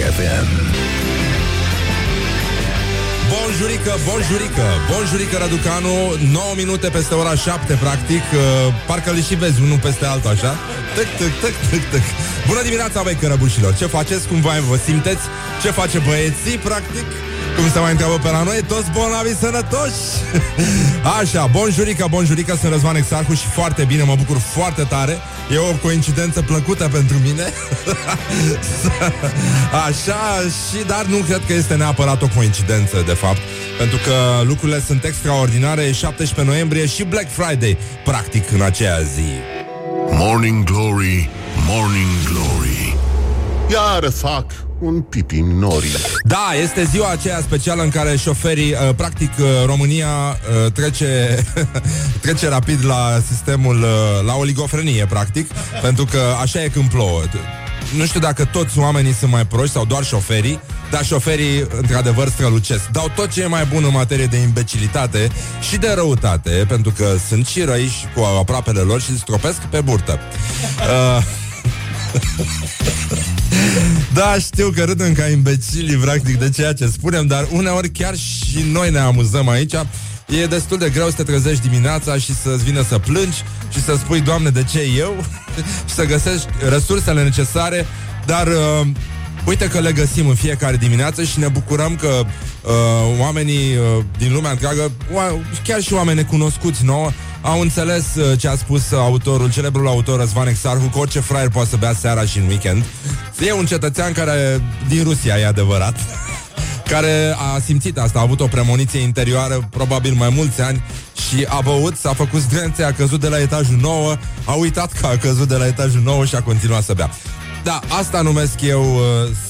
FM. Bonjurică, bonjurică, bonjurică Raducanu. 9 minute peste ora 7 Practic, uh, parcă le și vezi Unul peste altul, așa? Tăc, tăc, tăc, tăc, tăc Bună dimineața, băi cărăbușilor. Ce faceți, cum vă simteți? Ce face băieții, practic? Cum se mai întreabă pe la noi, toți bolnavi sănătoși! Așa, bonjurica, bonjurica Sunt Răzvan Exarhu și foarte bine Mă bucur foarte tare E o coincidență plăcută pentru mine. Așa, și dar nu cred că este neapărat o coincidență De fapt, pentru că lucrurile sunt extraordinare E 17 noiembrie și Black Friday Practic în aceea zi. Morning Glory, Morning Glory Iar fac un pipi în nori. Da, este ziua aceea specială în care șoferii, uh, practic uh, România uh, trece, trece rapid la sistemul, uh, la oligofrenie, practic, pentru că așa e când plouă. Nu știu dacă toți oamenii sunt mai proști sau doar șoferii, dar șoferii, într-adevăr, strălucesc. Dau tot ce e mai bun în materie de imbecilitate și de răutate, pentru că sunt și răi și cu aproapele lor și stropesc pe burtă. Uh, da, știu că râdem ca imbecili, practic, de ceea ce spunem, dar uneori chiar și noi ne amuzăm aici. E destul de greu să te trezești dimineața și să-ți vină să plângi și să spui, Doamne, de ce eu? și să găsești resursele necesare, dar uh, uite că le găsim în fiecare dimineață și ne bucurăm că uh, oamenii uh, din lumea întreagă, chiar și oameni necunoscuți nouă, au înțeles uh, ce a spus autorul, celebrul autor Răzvan Exarhu, că orice fraier poate să bea seara și în weekend. E un cetățean care, din Rusia, e adevărat, care a simțit asta, a avut o premoniție interioară, probabil mai mulți ani, și a băut, s-a făcut zdrențe, a căzut de la etajul 9, a uitat că a căzut de la etajul 9 și a continuat să bea. Da, asta numesc eu uh,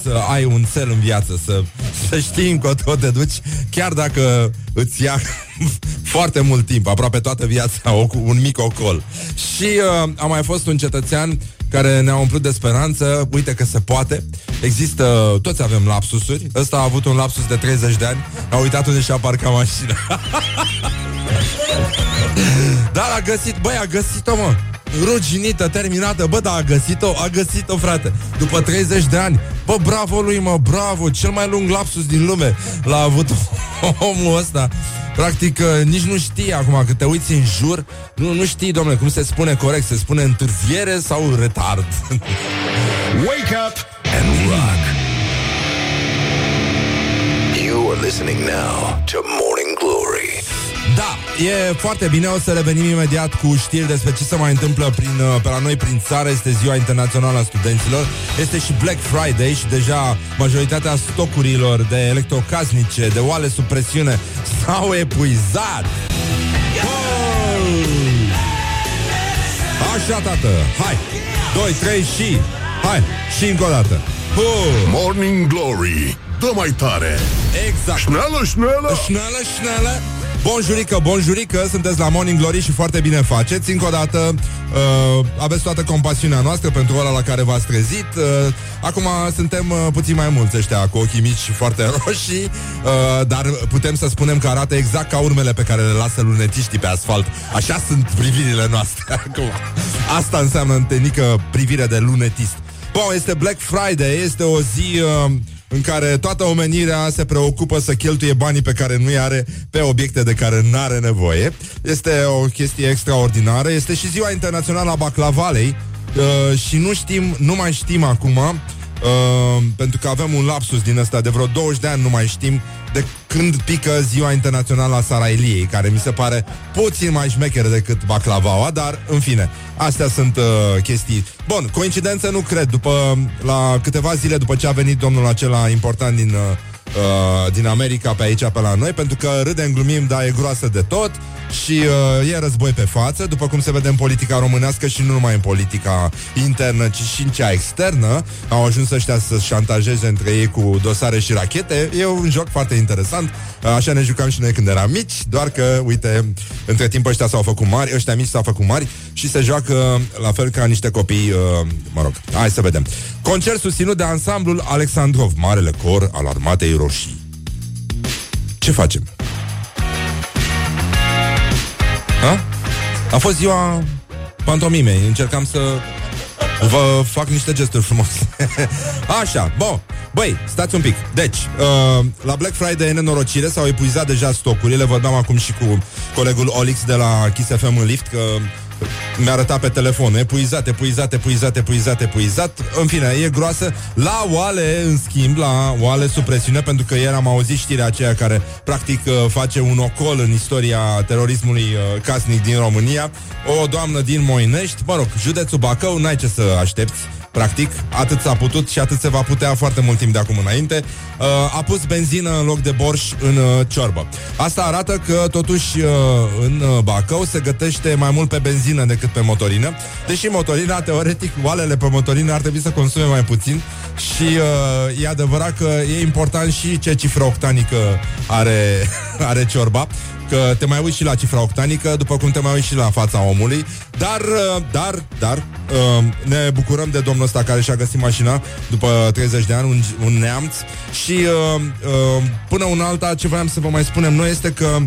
să ai un cel în viață, să, să știi încotro te duci, chiar dacă îți ia foarte mult timp, aproape toată viața, o, un mic ocol. Și uh, a mai fost un cetățean care ne-a umplut de speranță, uite că se poate. Există, toți avem lapsusuri. Ăsta a avut un lapsus de 30 de ani, a uitat unde și-a parcat mașina. Dar a găsit, băi, a găsit-o, mă ruginită, terminată, bă, da, a găsit-o, a găsit-o, frate, după 30 de ani. Bă, bravo lui, mă, bravo, cel mai lung lapsus din lume l-a avut omul ăsta. Practic, uh, nici nu știi acum, că te uiți în jur, nu, nu știi, domnule, cum se spune corect, se spune întârziere sau retard. Wake up and rock. You are listening now to Morning Glory. Da, e foarte bine, o să revenim imediat cu știri despre ce se mai întâmplă prin, uh, pe la noi prin țară. Este ziua internațională a studenților. Este și Black Friday și deja majoritatea stocurilor de electrocasnice, de oale sub presiune s-au epuizat. Așa, tată, hai! 2, 3 și... Hai, și încă o dată. Morning Glory, dă mai tare! Exact! Șneală, șneală! Șneală, șneală! Bonjurică, bonjurică, sunteți la Morning Glory și foarte bine faceți. Încă o dată, uh, aveți toată compasiunea noastră pentru ora la care v-ați trezit. Uh, acum suntem uh, puțin mai mulți ăștia cu ochii mici și foarte roșii, uh, dar putem să spunem că arată exact ca urmele pe care le lasă lunetiștii pe asfalt. Așa sunt privirile noastre acum. Asta înseamnă întâlnică privire de lunetist. Bun, este Black Friday, este o zi... Uh, în care toată omenirea se preocupă să cheltuie banii pe care nu-i are pe obiecte de care nu are nevoie. Este o chestie extraordinară. Este și ziua internațională a baclavalei uh, și nu știm, nu mai știm acum Uh, pentru că avem un lapsus din ăsta de vreo 20 de ani, nu mai știm de când pică ziua internațională a Sarailiei, care mi se pare puțin mai șmecheră decât baclavaua, dar în fine, astea sunt uh, chestii. Bun, coincidență nu cred, după la câteva zile după ce a venit domnul acela important din uh, uh, din America pe aici, pe la noi, pentru că râdem, glumim, dar e groasă de tot și uh, e război pe față, după cum se vede în politica românească și nu numai în politica internă, ci și în cea externă. Au ajuns ăștia să șantajeze între ei cu dosare și rachete. E un joc foarte interesant. Așa ne jucam și noi când eram mici, doar că, uite, între timp ăștia s-au făcut mari, ăștia mici s-au făcut mari și se joacă la fel ca niște copii, uh, mă rog, hai să vedem. Concert susținut de ansamblul Alexandrov, marele cor al armatei roșii. Ce facem? Ha? A fost ziua pantomimei. Încercam să vă fac niște gesturi frumoase. Așa, bun. Băi, stați un pic. Deci, uh, la Black Friday e nenorocire, s-au epuizat deja stocurile. Vorbeam acum și cu colegul Olix de la Kiss FM în lift că mi-a arătat pe telefon Epuizat, epuizat, epuizat, epuizat, epuizat În fine, e groasă La oale, în schimb, la oale sub presiune Pentru că ieri am auzit știrea aceea Care, practic, uh, face un ocol În istoria terorismului uh, casnic din România O doamnă din Moinești Mă rog, județul Bacău, n-ai ce să aștepți Practic, atât s-a putut și atât se va putea foarte mult timp de acum înainte. Uh, a pus benzină în loc de borș în uh, ciorbă. Asta arată că, totuși, uh, în uh, Bacău se gătește mai mult pe benzină decât pe motorină. Deși motorina, teoretic, oalele pe motorină ar trebui să consume mai puțin și uh, e adevărat că e important și ce cifră octanică are, are ciorba că te mai uiți și la cifra octanică, după cum te mai uiți și la fața omului, dar, uh, dar, dar, uh, ne bucurăm de domnul ăsta care și-a găsit mașina după 30 de ani, un, un neamț și uh, până un alta ce vreau să vă mai spunem noi este că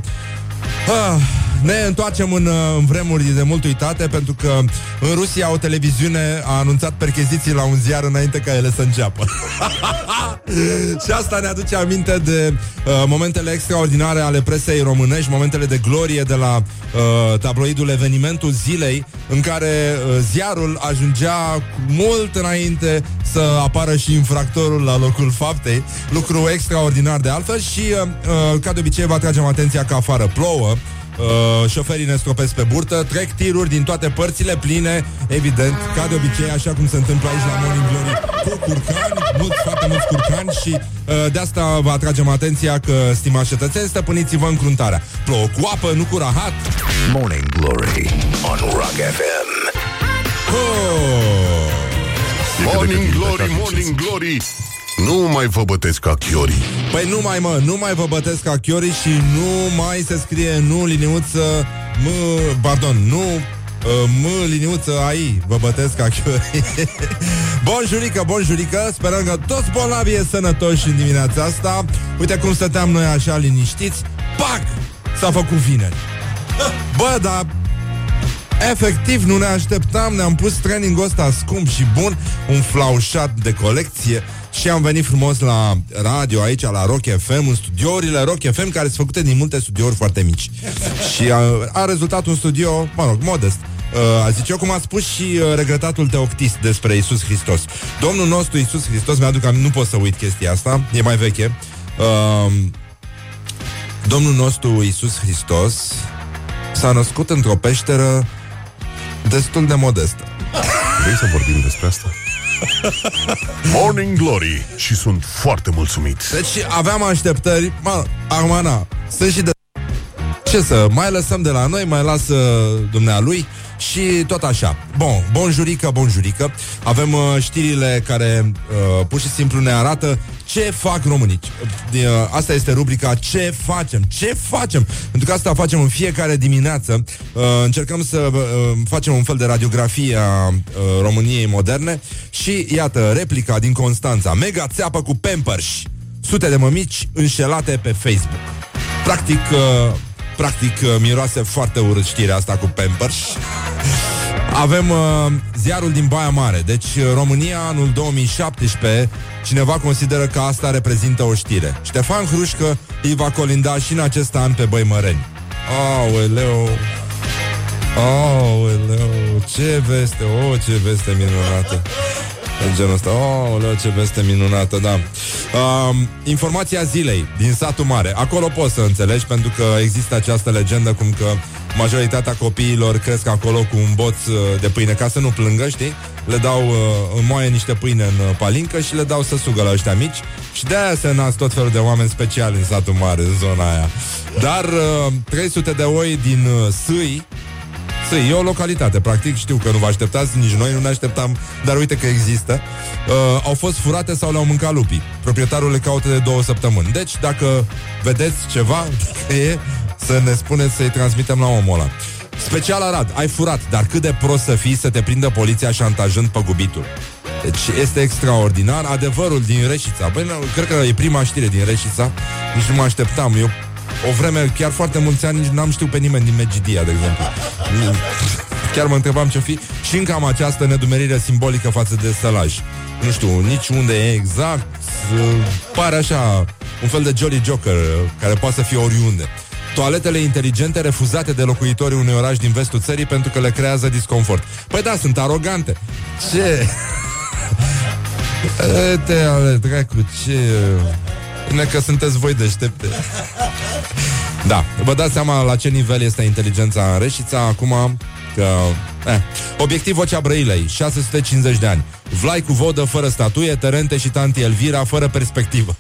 Ah, ne întoarcem în, în vremuri de mult uitate pentru că în Rusia o televiziune a anunțat percheziții la un ziar înainte ca ele să înceapă. și asta ne aduce aminte de uh, momentele extraordinare ale presei românești, momentele de glorie de la uh, tabloidul Evenimentul Zilei, în care uh, ziarul ajungea mult înainte să apară și infractorul la locul faptei, lucru extraordinar de altfel și, uh, uh, ca de obicei, vă atragem atenția că afară plouă, Uh, șoferii ne scopesc pe burtă, trec tiruri din toate părțile pline, evident, ca de obicei, așa cum se întâmplă aici la Morning Glory, cu curcani, mulți, foarte mulți curcani și uh, de asta vă atragem atenția că, stimați cetățeni, stăpâniți-vă încruntarea. Plouă cu apă, nu cu rahat. Morning Glory on Rock FM. Oh! Morning Glory, Morning Glory Nu mai vă bătesc ca chiori Păi nu mai mă, nu mai vă bătesc ca chiori și nu mai se scrie nu liniuță m, pardon, nu uh, M, liniuță, ai, vă bătesc ca chiori Bun jurică, bun jurică. Sperăm că toți bolnavii e sănătoși în dimineața asta. Uite cum stăteam noi așa liniștiți. Pac! S-a făcut vineri. Bă, dar Efectiv, nu ne așteptam, ne-am pus trainingul ăsta scump și bun, un flaușat de colecție și am venit frumos la radio aici, la Rock FM, în studiourile Rock FM, care sunt făcute din multe studiouri foarte mici. și a, a rezultat un studio, mă rog, modest. Uh, a zice eu, cum a spus și uh, regretatul teoctist despre Isus Hristos. Domnul nostru Isus Hristos, mi-aduc că nu pot să uit chestia asta, e mai veche. Uh, Domnul nostru Isus Hristos s-a născut într-o peșteră destul de modestă. Vrei să vorbim despre asta? Morning Glory Și sunt foarte mulțumit Deci aveam așteptări, mă, acum na, sunt și de... Ce să, mai lăsăm de la noi, mai lasă dumnealui și tot așa. Bun, bonjurică, bonjurică. Avem uh, știrile care uh, pur și simplu ne arată ce fac românii. Uh, asta este rubrica Ce facem? Ce facem? Pentru că asta facem în fiecare dimineață. Uh, încercăm să uh, facem un fel de radiografie a uh, României moderne și iată, replica din Constanța. Mega țeapă cu Pampers. Sute de mămici înșelate pe Facebook. Practic, uh, practic uh, miroase foarte urât știrea asta cu Pampers. Avem uh, ziarul din Baia Mare. Deci uh, România, anul 2017, cineva consideră că asta reprezintă o știre. Ștefan Hrușcă îi va colinda și în acest an pe Băimăreni. Aoleu! Aoleu! Ce veste! Oh, ce veste minunată! În genul ăsta. Oh, ce veste minunată, da. Uh, informația zilei din satul mare. Acolo poți să înțelegi, pentru că există această legendă cum că majoritatea copiilor cresc acolo cu un boț uh, de pâine ca să nu plângă, știi? Le dau, uh, moaie niște pâine în uh, palincă și le dau să sugă la ăștia mici și de aia se nasc tot felul de oameni speciali în satul mare, în zona aia. Dar uh, 300 de oi din uh, Sâi, Sâi, e o localitate, practic, știu că nu vă așteptați, nici noi nu ne așteptam, dar uite că există. Uh, au fost furate sau le-au mâncat lupii. Proprietarul le caută de două săptămâni. Deci, dacă vedeți ceva, e să ne spuneți să-i transmitem la omul ăla. Special Arad, ai furat, dar cât de prost să fii să te prindă poliția șantajând păgubitul. Deci este extraordinar adevărul din Reșița. Băi, nu, cred că e prima știre din Reșița. Nici nu mă așteptam. Eu o vreme, chiar foarte mulți ani, nici n-am știut pe nimeni din Megidia, de exemplu. Chiar mă întrebam ce fi și încă am această nedumerire simbolică față de sălaj. Nu știu nici unde e exact, pare așa un fel de Jolly Joker care poate să fie oriunde. Toaletele inteligente refuzate de locuitorii unui oraș din vestul țării pentru că le creează disconfort. Păi da, sunt arogante. Ce? Te ale, dracu, ce... Bine că sunteți voi deștepte. Da, vă dați seama la ce nivel este inteligența în Reșița acum că... Eh. Obiectiv Vocea Brăilei, 650 de ani. Vlai cu vodă fără statuie, Terente și tanti Elvira fără perspectivă.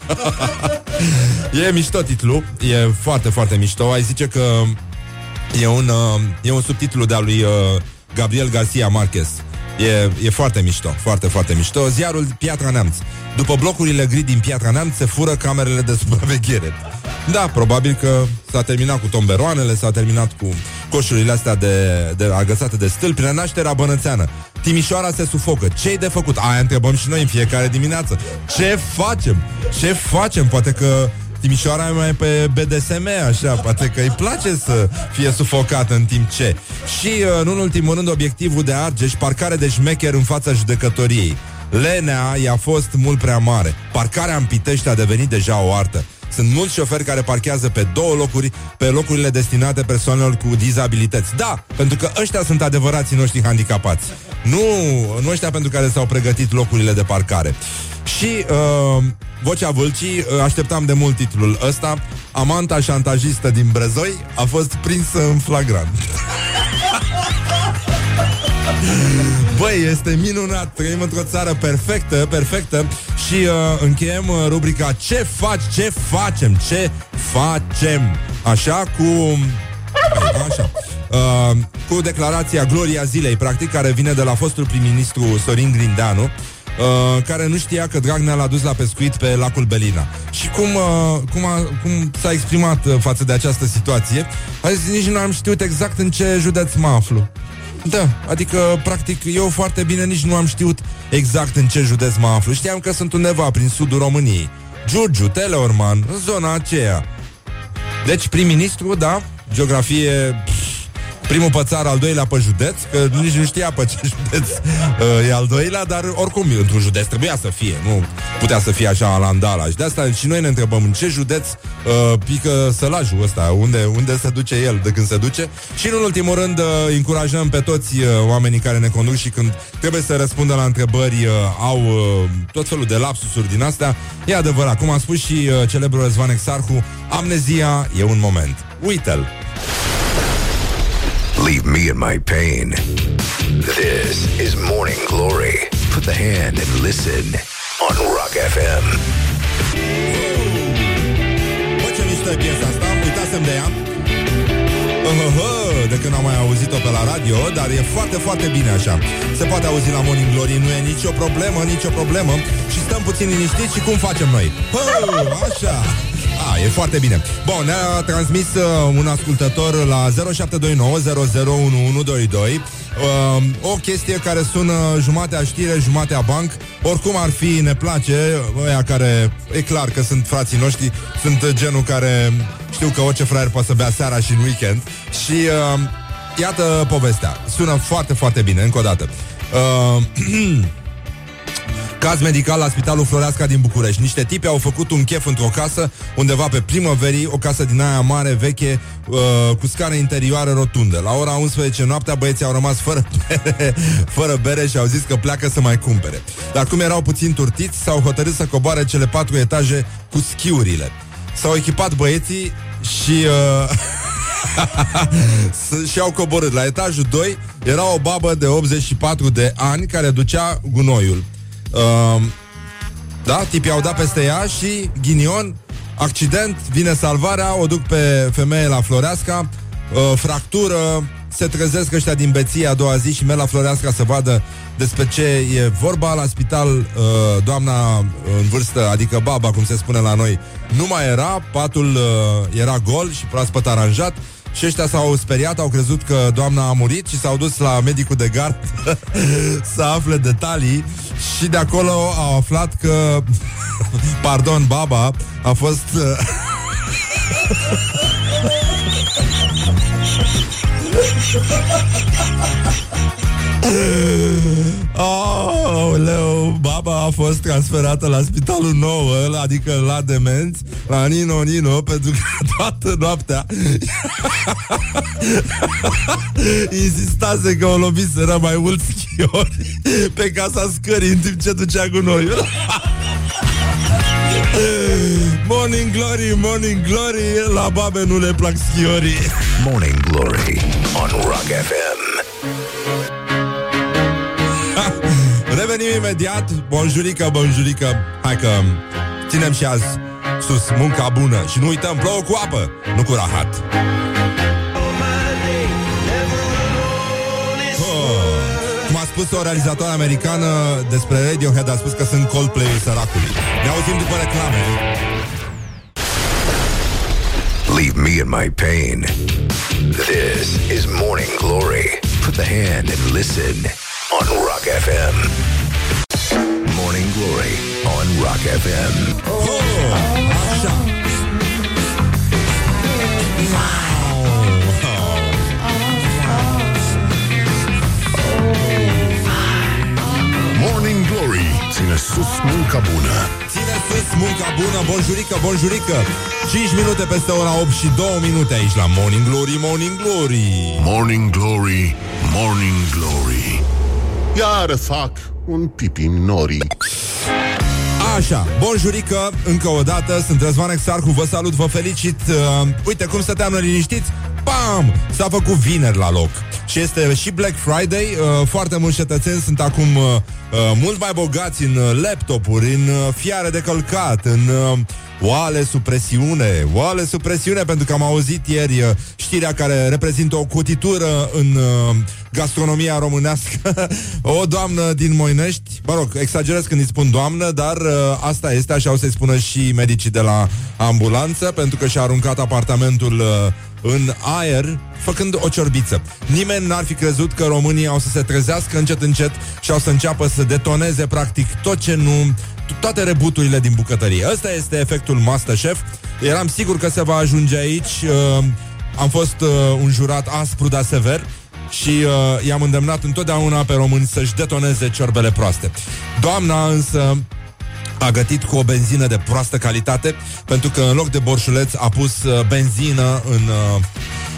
e mișto titlu, e foarte, foarte mișto. Ai zice că e un, uh, e un subtitlu de-a lui uh, Gabriel Garcia Marquez. E, e foarte mișto, foarte, foarte mișto. Ziarul Piatra Neamț. După blocurile gri din Piatra Neamț se fură camerele de supraveghere. Da, probabil că s-a terminat cu tomberoanele, s-a terminat cu coșurile astea de, de agățate de stâlpi, renașterea bănățeană. Timișoara se sufocă. Ce-i de făcut? Aia întrebăm și noi în fiecare dimineață. Ce facem? Ce facem? Poate că Timișoara e mai pe BDSM, așa, poate că îi place să fie sufocată în timp ce. Și, uh, în ultimul rând, obiectivul de Argeș, parcare de șmecher în fața judecătoriei. Lenea i-a fost mult prea mare. Parcarea în Pitești a devenit deja o artă. Sunt mulți șoferi care parchează pe două locuri, pe locurile destinate persoanelor cu dizabilități. Da, pentru că ăștia sunt adevărații noștri handicapați. Nu, nu ăștia pentru care s-au pregătit locurile de parcare. Și uh, Vocea Vâlcii, uh, așteptam de mult titlul ăsta. Amanta șantajistă din Brezoi a fost prinsă în flagrant. Băi, este minunat. Trăim într-o țară perfectă, perfectă. Și uh, încheiem uh, rubrica Ce faci, ce facem, ce facem? Așa cu... Așa uh, Cu declarația Gloria Zilei Practic, care vine de la fostul prim-ministru Sorin Grindeanu. uh, care nu știa că Dragnea l-a dus la pescuit pe lacul Belina. Și cum, uh, cum, a, cum s-a exprimat uh, față de această situație, a zis, nici nu am știut exact în ce județ mă aflu. Da, adică, practic, eu foarte bine nici nu am știut exact în ce județ mă aflu. Știam că sunt undeva prin sudul României. Giurgiu, Teleorman, în zona aceea. Deci, prim-ministru, da, geografie... Pf, primul pe țară, al doilea pe județ, că nici nu știa pe ce județ uh, e al doilea, dar oricum, într-un județ trebuia să fie, nu putea să fie așa alandala. Și de asta și noi ne întrebăm în ce județ uh, pică sălajul ăsta, unde, unde se duce el de când se duce. Și în ultimul rând uh, încurajăm pe toți uh, oamenii care ne conduc și când trebuie să răspundă la întrebări uh, au uh, tot felul de lapsusuri din astea. E adevărat, cum a spus și uh, celebrul Răzvan Exarhu, amnezia e un moment. Uite-l! Leave me in my pain. This is Morning Glory. Put the hand and listen on Rock FM. Bă, ce mișto e piesa asta, uitasem de ea uh-huh, De când am mai auzit-o pe la radio Dar e foarte, foarte bine așa Se poate auzi la Morning Glory Nu e nicio problemă, nicio problemă Și stăm puțin liniștiți și cum facem noi Hă, Așa a, e foarte bine. Bun, ne-a transmis uh, un ascultător la 0729 uh, o chestie care sună jumate a știre, jumate a banc. Oricum ar fi, ne place, ăia care, e clar că sunt frații noștri, sunt genul care știu că orice fraier poate să bea seara și în weekend. Și uh, iată povestea. Sună foarte, foarte bine, încă o dată. Uh, Caz medical la Spitalul Floreasca din București. Niște tipi au făcut un chef într-o casă, undeva pe primăverii, o casă din aia mare, veche, uh, cu scară interioară rotundă. La ora 11 noaptea băieții au rămas fără bere, fără bere și au zis că pleacă să mai cumpere. Dar cum erau puțin turtiți, s-au hotărât să coboare cele patru etaje cu schiurile. S-au echipat băieții și... Uh, și au coborât. La etajul 2 era o babă de 84 de ani care ducea gunoiul. Uh, da, tipii au dat peste ea și ghinion, accident, vine salvarea, o duc pe femeie la Floreasca, uh, fractură, se trezesc ăștia din beție a doua zi și merg la Floreasca să vadă despre ce e vorba la spital. Uh, doamna în vârstă, adică baba, cum se spune la noi, nu mai era, patul uh, era gol și proaspăt aranjat. Și ăștia s-au speriat, au crezut că doamna a murit și s-au dus la medicul de gard să afle detalii. Și de acolo au aflat că pardon, baba a fost Oh, leu, baba a fost transferată la spitalul nou, adică la demenți, la Nino Nino, pentru că toată noaptea insistase că o loviseră mai mulți schiori pe casa scării în timp ce ducea cu noi. Morning Glory, Morning Glory La babe nu le plac schiorii Morning Glory on Rock FM. Revenim imediat Bonjurică, bonjurică Hai că ținem și azi sus munca bună Și nu uităm, plouă cu apă, nu cu rahat oh. Cum a spus o realizatoare americană despre Radiohead A spus că sunt Coldplay-ul săracului Ne auzim după reclame Leave me in my pain. This is Morning Glory. Put the hand and listen on Rock FM. Morning Glory on Rock FM. oh, Așa Morning Glory Ține sus munca bună. Ține sus munca bună, bonjurică, bonjurică. 5 minute peste ora 8 și 2 minute aici la Morning Glory, Morning Glory. Morning Glory Morning Glory Iar fac un pipi în norii Așa, bonjurică, încă o dată, sunt Răzvan Exarcu, vă salut, vă felicit uh, Uite cum stăteam liniștiți Pam! S-a făcut vineri la loc Și este și Black Friday. Uh, Foarte mulți cetățeni sunt acum uh, uh, Mult mai bogați în uh, laptopuri În uh, fiare de călcat În uh, oale sub presiune. Oale sub presiune Pentru că am auzit ieri uh, știrea care reprezintă o cutitură În uh, gastronomia românească. O doamnă din Moinești. Mă rog, exagerez când îi spun doamnă Dar uh, asta este, așa o să-i spună și medicii de la ambulanță Pentru că și-a aruncat apartamentul uh, în aer, făcând o ciorbiță. Nimeni n-ar fi crezut că românii au să se trezească încet încet și au să înceapă să detoneze practic tot ce nu toate rebuturile din bucătărie. Ăsta este efectul Masterchef. Eram sigur că se va ajunge aici. Uh, am fost uh, un jurat aspru, dar sever și uh, i-am îndemnat întotdeauna pe români să-și detoneze ciorbele proaste. Doamna însă a gătit cu o benzină de proastă calitate, pentru că în loc de borșuleț a pus uh, benzină în, uh,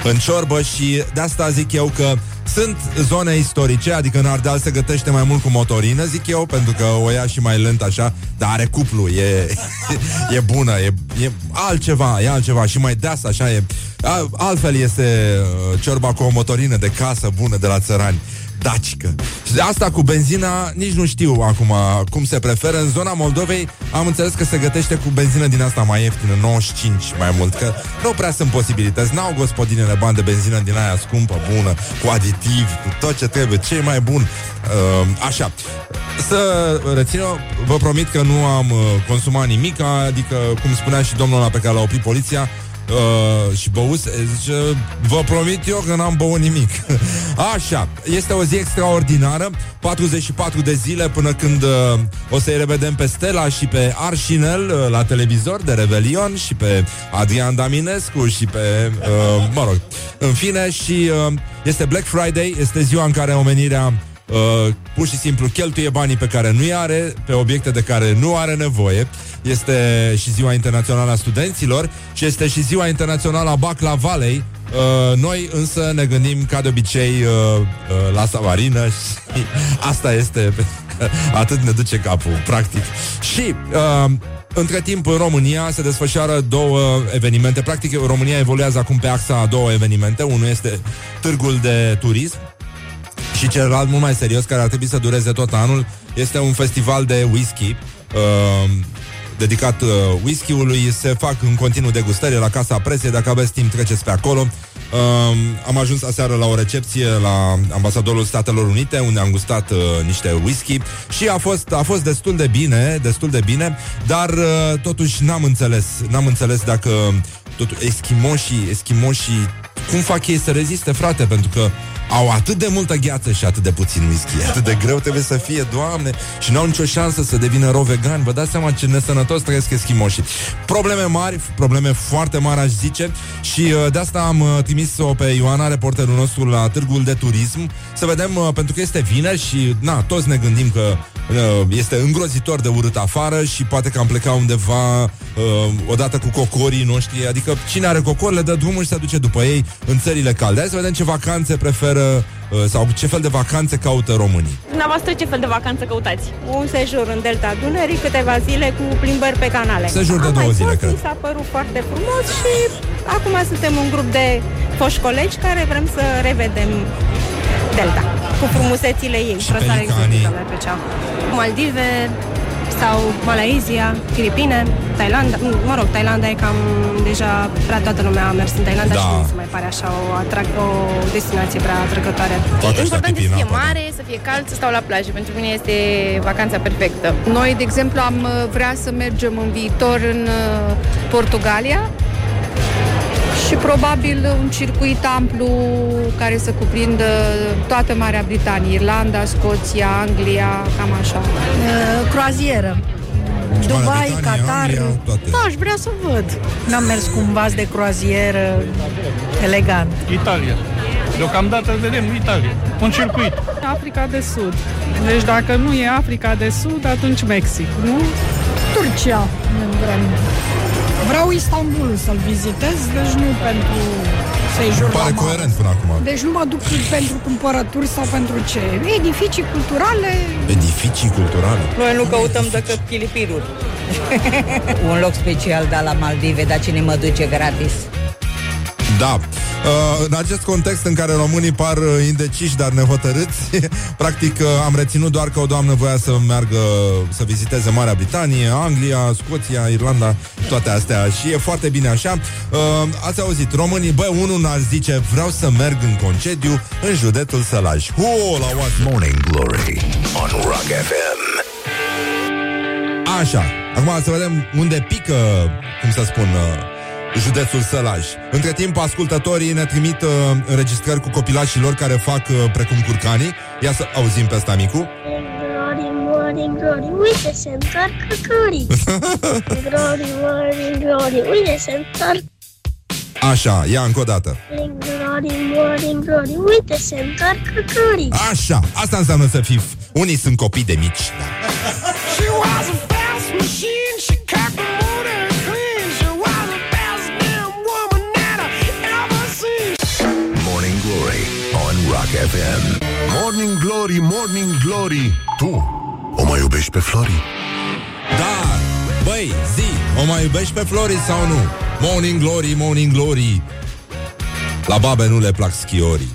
în ciorbă și de asta zic eu că sunt zone istorice, adică în Ardeal se gătește mai mult cu motorină, zic eu, pentru că o ia și mai lent așa, dar are cuplu, e, e bună, e, e altceva, e altceva și mai deasă așa, e, a, altfel este uh, ciorba cu o motorină de casă bună de la țărani dacică. Și de asta cu benzina nici nu știu acum cum se preferă. În zona Moldovei am înțeles că se gătește cu benzină din asta mai ieftină, 95 mai mult, că nu prea sunt posibilități. N-au gospodinele bani de benzină din aia scumpă, bună, cu aditivi, cu tot ce trebuie, ce e mai bun. Uh, așa. Să rețină, vă promit că nu am uh, consumat nimic, adică, cum spunea și domnul ăla pe care l-a oprit poliția, Uh, și băus, zice, vă promit eu că n-am băut nimic. Așa, este o zi extraordinară, 44 de zile până când uh, o să-i revedem pe Stella și pe Arșinel uh, la televizor de Revelion și pe Adrian Daminescu și pe, uh, mă rog, în fine și uh, este Black Friday, este ziua în care omenirea Uh, pur și simplu cheltuie banii pe care nu-i are, pe obiecte de care nu are nevoie. Este și ziua internațională a studenților și este și ziua internațională a Baclavalei. Uh, noi însă ne gândim ca de obicei uh, uh, la Savarină și asta este atât ne duce capul, practic. Și uh, între timp, în România se desfășoară două evenimente. Practic, România evoluează acum pe axa a două evenimente. Unul este târgul de turism, și celălalt mult mai serios, care ar trebui să dureze tot anul, este un festival de whisky uh, dedicat uh, whisky-ului. Se fac în continuu degustări la Casa Presiei. Dacă aveți timp, treceți pe acolo. Uh, am ajuns aseară la o recepție la ambasadorul Statelor Unite, unde am gustat uh, niște whisky și a fost, a fost destul de bine, destul de bine, dar uh, totuși n-am înțeles, n-am înțeles dacă totul, eschimoșii, eschimoșii, cum fac ei să reziste, frate, pentru că au atât de multă gheață și atât de puțin whisky. Atât de greu trebuie să fie, doamne, și n-au nicio șansă să devină ro vegan. Vă dați seama ce nesănătos trăiesc eschimoșii. Probleme mari, probleme foarte mari, aș zice, și uh, de asta am uh, trimis-o pe Ioana, reporterul nostru, la târgul de turism, să vedem, uh, pentru că este vineri și, na, toți ne gândim că este îngrozitor de urât afară și poate că am plecat undeva uh, odată cu cocorii noștri, adică cine are cocori le dă drumul și se duce după ei în țările calde. Hai să vedem ce vacanțe preferă uh, sau ce fel de vacanțe caută românii. Dumneavoastră ce fel de vacanță căutați? Un sejur în Delta Dunării, câteva zile cu plimbări pe canale. Sejur de am două zile, cred. s-a părut foarte frumos și acum suntem un grup de foști colegi care vrem să revedem Delta, cu frumusețile ei. Și pelicanii. Maldive sau Malaysia, Filipine, Thailanda. Mă rog, Thailanda e cam deja prea toată lumea a mers în Thailanda da. și nu se mai pare așa o, atrag- o destinație prea atrăgătoare. E important să fie mare, să fie cald, să stau la plajă. Pentru mine este vacanța perfectă. Noi, de exemplu, am uh, vrea să mergem în viitor în uh, Portugalia și probabil un circuit amplu care să cuprindă toată Marea Britanie, Irlanda, Scoția, Anglia, cam așa. Uh, croazieră. Dubai, Qatar. Da, aș vrea să văd. N-am mers cu un vas de croazieră elegant. Italia. Deocamdată vedem Italia. Un circuit. Africa de Sud. Deci dacă nu e Africa de Sud, atunci Mexic, nu? Turcia. Vrem. Vreau Istanbul să-l vizitez, deci nu pentru să-i jur Pare coerent până acum. Deci nu mă duc pentru cumpărături sau pentru ce. Edificii culturale. Edificii culturale. Noi nu căutăm decât chilipiruri. Un loc special, da, la Maldive, dar cine mă duce gratis? Da. Uh, în acest context în care românii par uh, indeciși, dar nehotărâți, practic uh, am reținut doar că o doamnă voia să meargă să viziteze Marea Britanie, Anglia, Scoția, Irlanda, toate astea și e foarte bine așa. Uh, ați auzit, românii, bă, unul ar zice, vreau să merg în concediu în județul Sălaj. Hu, la what? Morning Glory on Rock FM. Așa, acum să vedem unde pică, cum să spun, uh, județul Sălaj. Între timp, ascultătorii ne trimit uh, înregistrări cu copilașii lor care fac uh, precum curcanii. Ia să auzim pe asta micu. Glory, morning glory, uite se întoarcă cării. glory, morning glory, uite se întoarcă. Așa, ia încă o dată. Glory, morning glory, uite se întoarcă cării. Așa, asta înseamnă să fii... Unii sunt copii de mici. Da. She was Morning Glory, Morning Glory Tu o mai iubești pe Flori? Da, băi, zi, o mai iubești pe Flori sau nu? Morning Glory, Morning Glory La babe nu le plac schiorii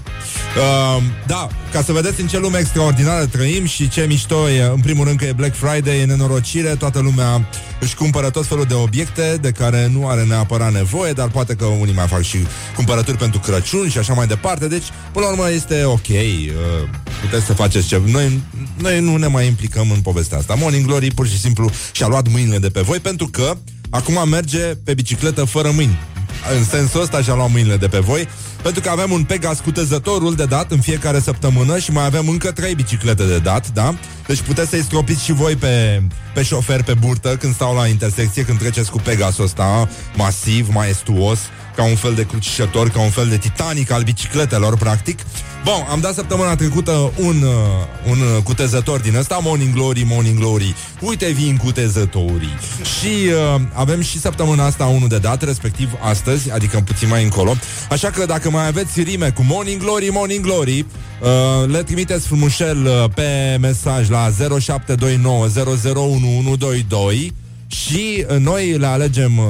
Uh, da, ca să vedeți în ce lume extraordinară trăim și ce mișto e, în primul rând că e Black Friday, e nenorocire, toată lumea își cumpără tot felul de obiecte de care nu are neapărat nevoie, dar poate că unii mai fac și cumpărături pentru Crăciun și așa mai departe, deci până la urmă este ok, uh, puteți să faceți ce... Noi, noi nu ne mai implicăm în povestea asta. Morning Glory pur și simplu și-a luat mâinile de pe voi pentru că acum merge pe bicicletă fără mâini. În sensul ăsta și-a luat mâinile de pe voi pentru că avem un Pegas cutezătorul de dat în fiecare săptămână și mai avem încă trei biciclete de dat, da? Deci puteți să-i stropiți și voi pe, pe șofer pe burtă când stau la intersecție, când treceți cu Pegasul ăsta masiv, maestuos, ca un fel de crucișător, ca un fel de Titanic al bicicletelor, practic. Bun, am dat săptămâna trecută un, uh, un cutezător din ăsta, Morning Glory, Morning Glory. Uite, vin cutezătorii. Și uh, avem și săptămâna asta unul de dat, respectiv astăzi, adică puțin mai încolo. Așa că dacă mai aveți rime cu Morning Glory, Morning Glory, uh, le trimiteți frumușel uh, pe mesaj la 0729 și uh, noi le alegem uh,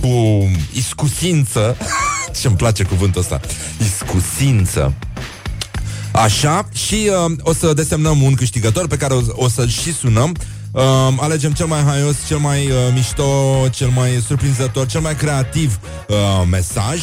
cu iscusință. Ce-mi place cuvântul ăsta. Iscusință. Așa, și uh, o să desemnăm un câștigător pe care o, o să și sunăm. Uh, Alegem cel mai haios, cel mai uh, mișto, cel mai surprinzător, cel mai creativ uh, mesaj.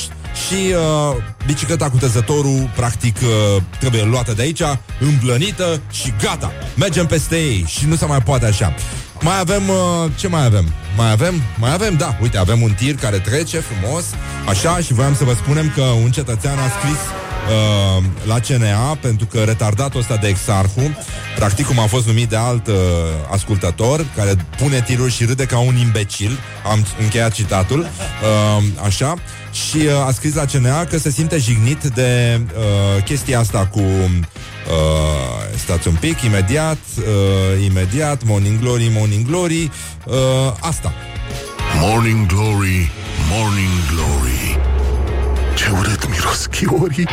Și uh, bicicleta cu tezătorul practic uh, trebuie luată de aici, îmblănită și gata. Mergem peste ei și nu se mai poate așa. Mai avem, uh, ce mai avem? Mai avem? Mai avem, da, uite, avem un tir care trece frumos, așa, și voiam să vă spunem că un cetățean a scris uh, la CNA pentru că retardatul ăsta de exarhu, practic cum a fost numit de alt uh, ascultător, care pune tiruri și râde ca un imbecil, am încheiat citatul, uh, așa, și uh, a scris la CNA că se simte jignit de uh, chestia asta cu Uh, stați un pic, imediat, uh, imediat, Morning Glory, Morning Glory, uh, asta. Morning Glory, Morning Glory Ce urât miros chiorii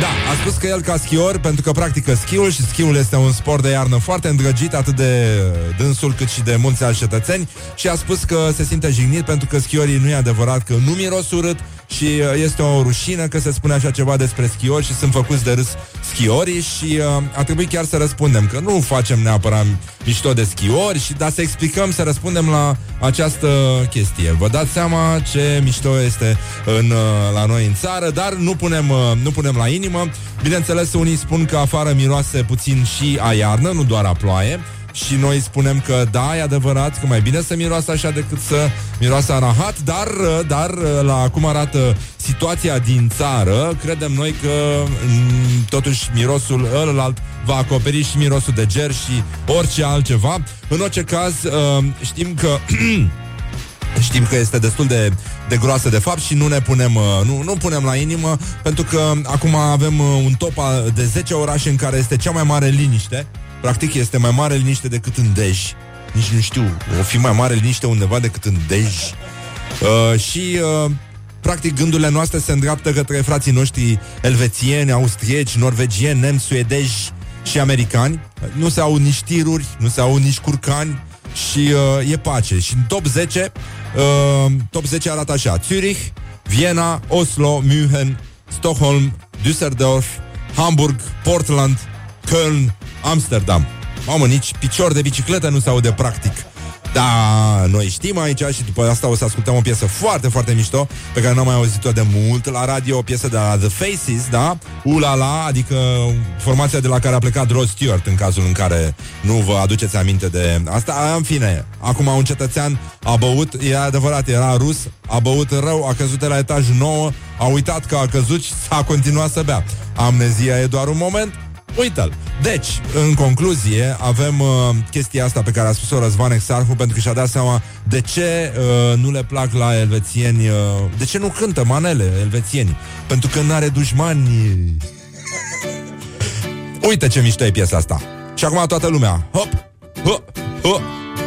Da, a spus că el ca schior, pentru că practică schiul și schiul este un sport de iarnă foarte îndrăgit, atât de dânsul cât și de mulți alți cetățeni și a spus că se simte jignit pentru că schiorii nu e adevărat că nu miros urât și uh, este o rușină că se spune așa ceva despre schiori și sunt făcuți de râs schiorii și uh, a trebuit chiar să răspundem că nu facem neapărat mișto de schiori și dar să explicăm, să răspundem la această chestie. Vă dați seama ce mișto este în, uh, la noi în țară, dar nu punem, uh, nu punem la inimă. Bineînțeles, unii spun că afară miroase puțin și a iarnă, nu doar a ploaie. Și noi spunem că da, e adevărat că mai bine să miroasă așa decât să miroasă a rahat, dar, dar la cum arată situația din țară, credem noi că m, totuși mirosul ălălalt va acoperi și mirosul de ger și orice altceva. În orice caz, uh, știm că Știm că este destul de, de groasă de fapt și nu ne punem, uh, nu, nu punem la inimă pentru că acum avem uh, un top a- de 10 orașe în care este cea mai mare liniște. Practic este mai mare liniște decât în Dej. Nici nu știu, o fi mai mare liniște undeva decât în Dej. Uh, și uh, practic gândurile noastre se îndreaptă către frații noștri elvețieni, austrieci, norvegieni, nemți, suedezi și americani. Nu se au nici tiruri, nu se au nici curcani și uh, e pace. Și în top 10, uh, top 10 arată așa. Zurich, Viena, Oslo, München, Stockholm, Düsseldorf, Hamburg, Portland, Köln, Amsterdam. Mamă, nici picior de bicicletă nu se aude practic. Da, noi știm aici și după asta o să ascultăm o piesă foarte, foarte mișto pe care n-am mai auzit-o de mult la radio, o piesă de la The Faces, da? Ulala, adică formația de la care a plecat Rod Stewart în cazul în care nu vă aduceți aminte de asta. În fine, acum un cetățean a băut, e adevărat, era rus, a băut rău, a căzut de la etajul 9, a uitat că a căzut și s-a continuat să bea. Amnezia e doar un moment, Uită-l. Deci, în concluzie, avem uh, chestia asta pe care a spus-o Răzvan Exarhu pentru că și-a dat seama de ce uh, nu le plac la elvețieni, uh, de ce nu cântă manele elvețieni. Pentru că n-are dușmani. Uite ce mișto e piesa asta. Și acum toată lumea. Hop, hop, hop.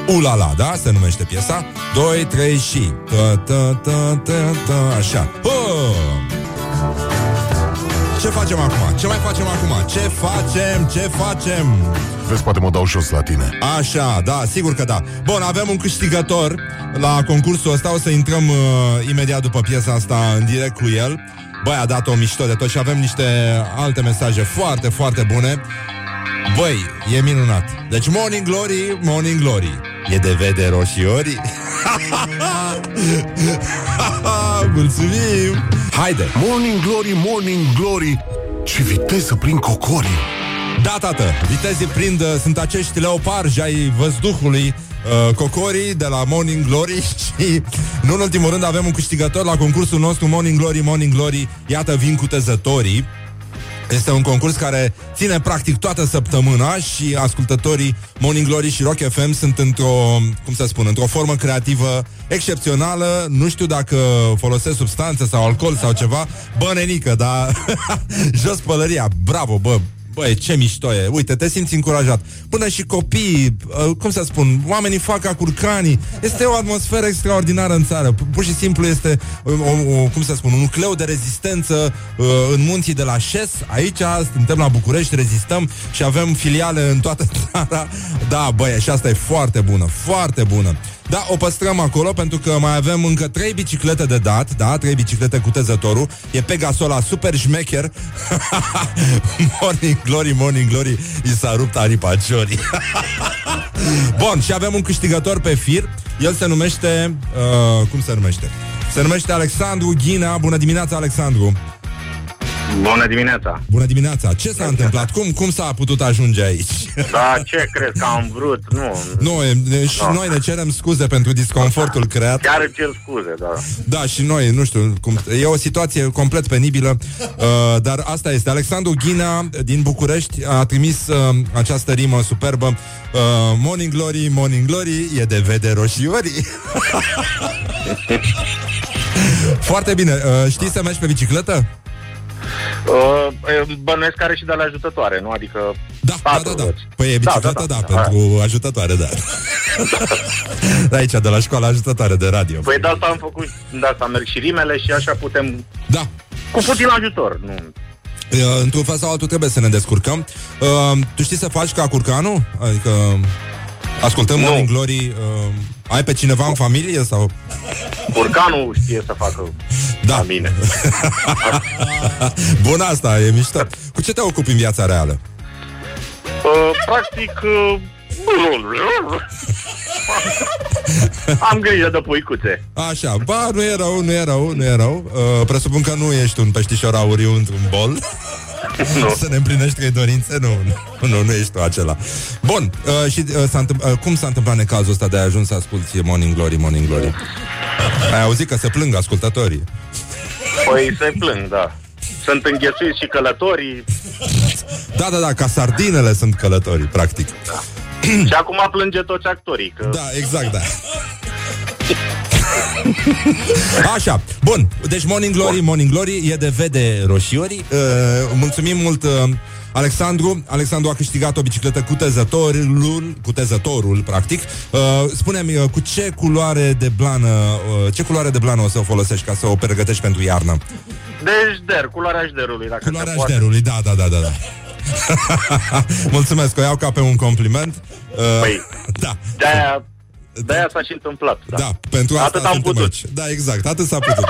Ulala, da? Se numește piesa 2, 3 și ta, ta, ta, ta, ta, Așa Hop. Ce facem acum? Ce mai facem acum? Ce facem? Ce facem? Vezi, poate mă dau jos la tine Așa, da, sigur că da Bun, avem un câștigător la concursul ăsta O să intrăm uh, imediat după piesa asta în direct cu el Băi, a dat o mișto de tot și avem niște alte mesaje foarte, foarte bune Băi, e minunat. Deci Morning Glory, Morning Glory. E de vede roșiori Mulțumim. Haide. Morning Glory, Morning Glory. Ce viteză prin cocorii Da, tată, vitezii prind, uh, sunt acești leoparji ai văzduhului uh, Cocorii de la Morning Glory și nu în ultimul rând avem un câștigător la concursul nostru Morning Glory, Morning Glory. Iată vin cu tezătorii este un concurs care ține practic toată săptămâna și ascultătorii Morning Glory și Rock FM sunt într-o, cum să spun, într-o formă creativă excepțională. Nu știu dacă folosesc substanțe sau alcool sau ceva. Bă, nenică, dar jos pălăria. Bravo, bă, Băi, ce mișto e. Uite, te simți încurajat. Până și copiii, uh, cum să spun, oamenii fac ca curcanii. Este o atmosferă extraordinară în țară. P- Pur și simplu este, uh, o, o, cum să spun, un nucleu de rezistență uh, în munții de la Șes. Aici suntem la București, rezistăm și avem filiale în toată țara. Da, băi, și asta e foarte bună, foarte bună. Da, o păstrăm acolo pentru că mai avem încă trei biciclete de dat, da, trei biciclete cu tezătorul. E Pegasola super șmecher. morning glory, morning glory, i s-a rupt aripa ciorii. Bun, și avem un câștigător pe fir. El se numește, uh, cum se numește? Se numește Alexandru Ghina. Bună dimineața, Alexandru. Bună dimineața! Bună dimineața! Ce s-a întâmplat? Cum, cum s-a putut ajunge aici? Da, ce crezi că am vrut? Nu. Nu, e- ne- și No. noi ne cerem scuze pentru disconfortul creat. Chiar îți cer scuze, da. Da, și noi, nu știu, cum, e o situație complet penibilă, uh, dar asta este. Alexandru Ghina din București a trimis uh, această rimă superbă. Uh, morning Glory, Morning Glory, e de vede roșiorii. Foarte bine. Uh, știi să mergi pe bicicletă? Uh, bănuiesc că are și de la ajutătoare, nu? Adică Da, da, da, da. Păi e bicicletă, da, da, da, pentru ajutătoare, da. da. Aici, de la școala ajutătoare de radio. Păi de asta am făcut, de asta merg și rimele și așa putem... Da. Cu puțin ajutor, nu... Uh, Într-un fel sau altul trebuie să ne descurcăm. Uh, tu știi să faci ca curcanul? Adică ascultăm Morning Glory. Uh, ai pe cineva în familie sau? Curcanul știe să facă da. la mine. Bun asta, e mișto. Cu ce te ocupi în viața reală? Uh, practic... Uh, am grijă de puicuțe. Așa, ba, nu e rău, nu e rău, nu e rău. Uh, presupun că nu ești un peștișor auriu într-un bol. Nu. Să ne împlinești trei dorințe? Nu, nu, nu, nu ești tu acela. Bun, uh, și uh, s-a întâmpl- uh, cum s-a întâmplat necazul ăsta de a ajuns să asculti Morning Glory, Morning Glory? Ai auzit că se plâng ascultătorii. Păi se plâng, da. Sunt înghesuiți și călătorii Da, da, da, ca sardinele sunt călătorii, practic. și acum plânge toți actorii. Că... Da, exact, da. Așa, bun, deci Morning Glory, Morning Glory e de vede roșiorii. Uh, mulțumim mult uh, Alexandru. Alexandru a câștigat o bicicletă cu tezătorul, cu tezătorul, practic. Uh, spune-mi, uh, cu ce culoare de blană, uh, ce culoare de blană o să o folosești ca să o pregătești pentru iarnă? Deci șder, culoarea șderului, dacă Culoarea se poate. șderului, da, da, da, da, da. Mulțumesc, o iau ca pe un compliment. Uh, Păi, da. De-aia, de-aia s-a și întâmplat. Da, Da, pentru asta Atât am suntem putut. aici. Da, exact, atât s-a putut.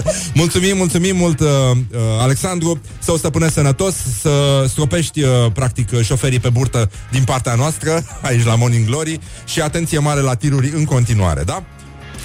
mulțumim, mulțumim mult, uh, uh, Alexandru, să o stăpânești sănătos, să stropești, uh, practic, uh, șoferii pe burtă din partea noastră, aici la Morning Glory, și atenție mare la tiruri în continuare, da?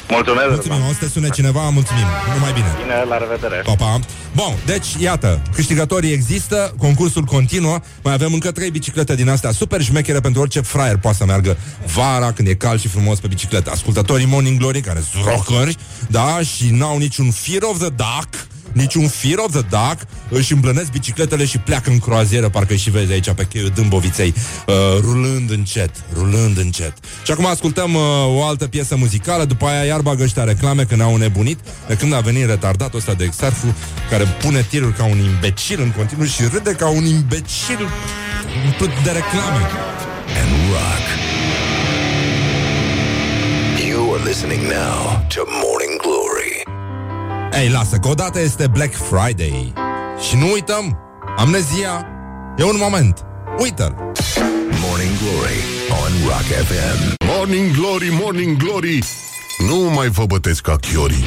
Mulțumesc, Mulțumim, o să te sune cineva, mulțumim, numai bine. Bine, la revedere. Pa, pa. Bun, deci, iată, câștigătorii există, concursul continuă, mai avem încă trei biciclete din astea super șmechere pentru orice fraier poate să meargă vara, când e cald și frumos pe bicicletă. Ascultătorii Morning Glory, care sunt rockeri, da, și n-au niciun fear of the dark, niciun fear of the dark, își îmblănesc bicicletele și pleacă în croazieră, parcă și vezi aici pe cheiul Dâmboviței, uh, rulând încet, rulând încet. Și acum ascultăm uh, o altă piesă muzicală, după aia iar bagă ăștia reclame când au nebunit, de când a venit retardatul ăsta de Exarhu, care pune tirul ca un imbecil în continuu și râde ca un imbecil umplut de reclame. And rock. You are listening now to Morning Glory. Ei, lasă, că odată este Black Friday. Și nu uităm, amnezia e un moment. Uită-l! Morning Glory on Rock FM. Morning Glory, Morning Glory. Nu mai vă bătesc ca chiorii.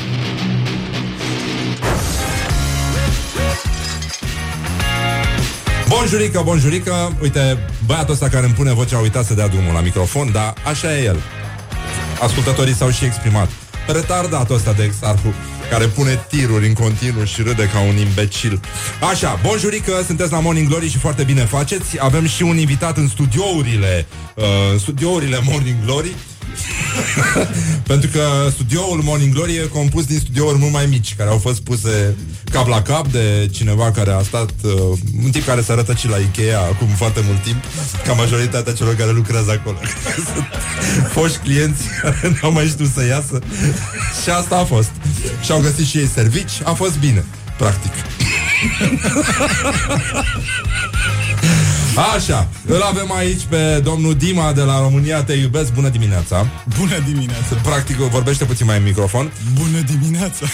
Bonjurică, bonjurică. Uite, băiatul ăsta care îmi pune vocea A uitat să dea drumul la microfon Dar așa e el. Ascultătorii s-au și exprimat. Retardatul ăsta de exarhu care pune tiruri în continuu și râde ca un imbecil. Așa, bonjurică, sunteți la Morning Glory și foarte bine faceți. Avem și un invitat în studiourile, uh, în studiourile Morning Glory. Pentru că studioul Morning Glory e compus din studiouri mult mai mici, care au fost puse cap la cap de cineva care a stat, uh, un tip care se arătă și la Ikea acum foarte mult timp, ca majoritatea celor care lucrează acolo. Sunt foști clienți care n-au mai știut să iasă și asta a fost. Și au găsit și ei servici, a fost bine, practic. Așa, îl avem aici pe domnul Dima de la România. Te iubesc, bună dimineața. Bună dimineața. Practic vorbește puțin mai în microfon. Bună dimineața.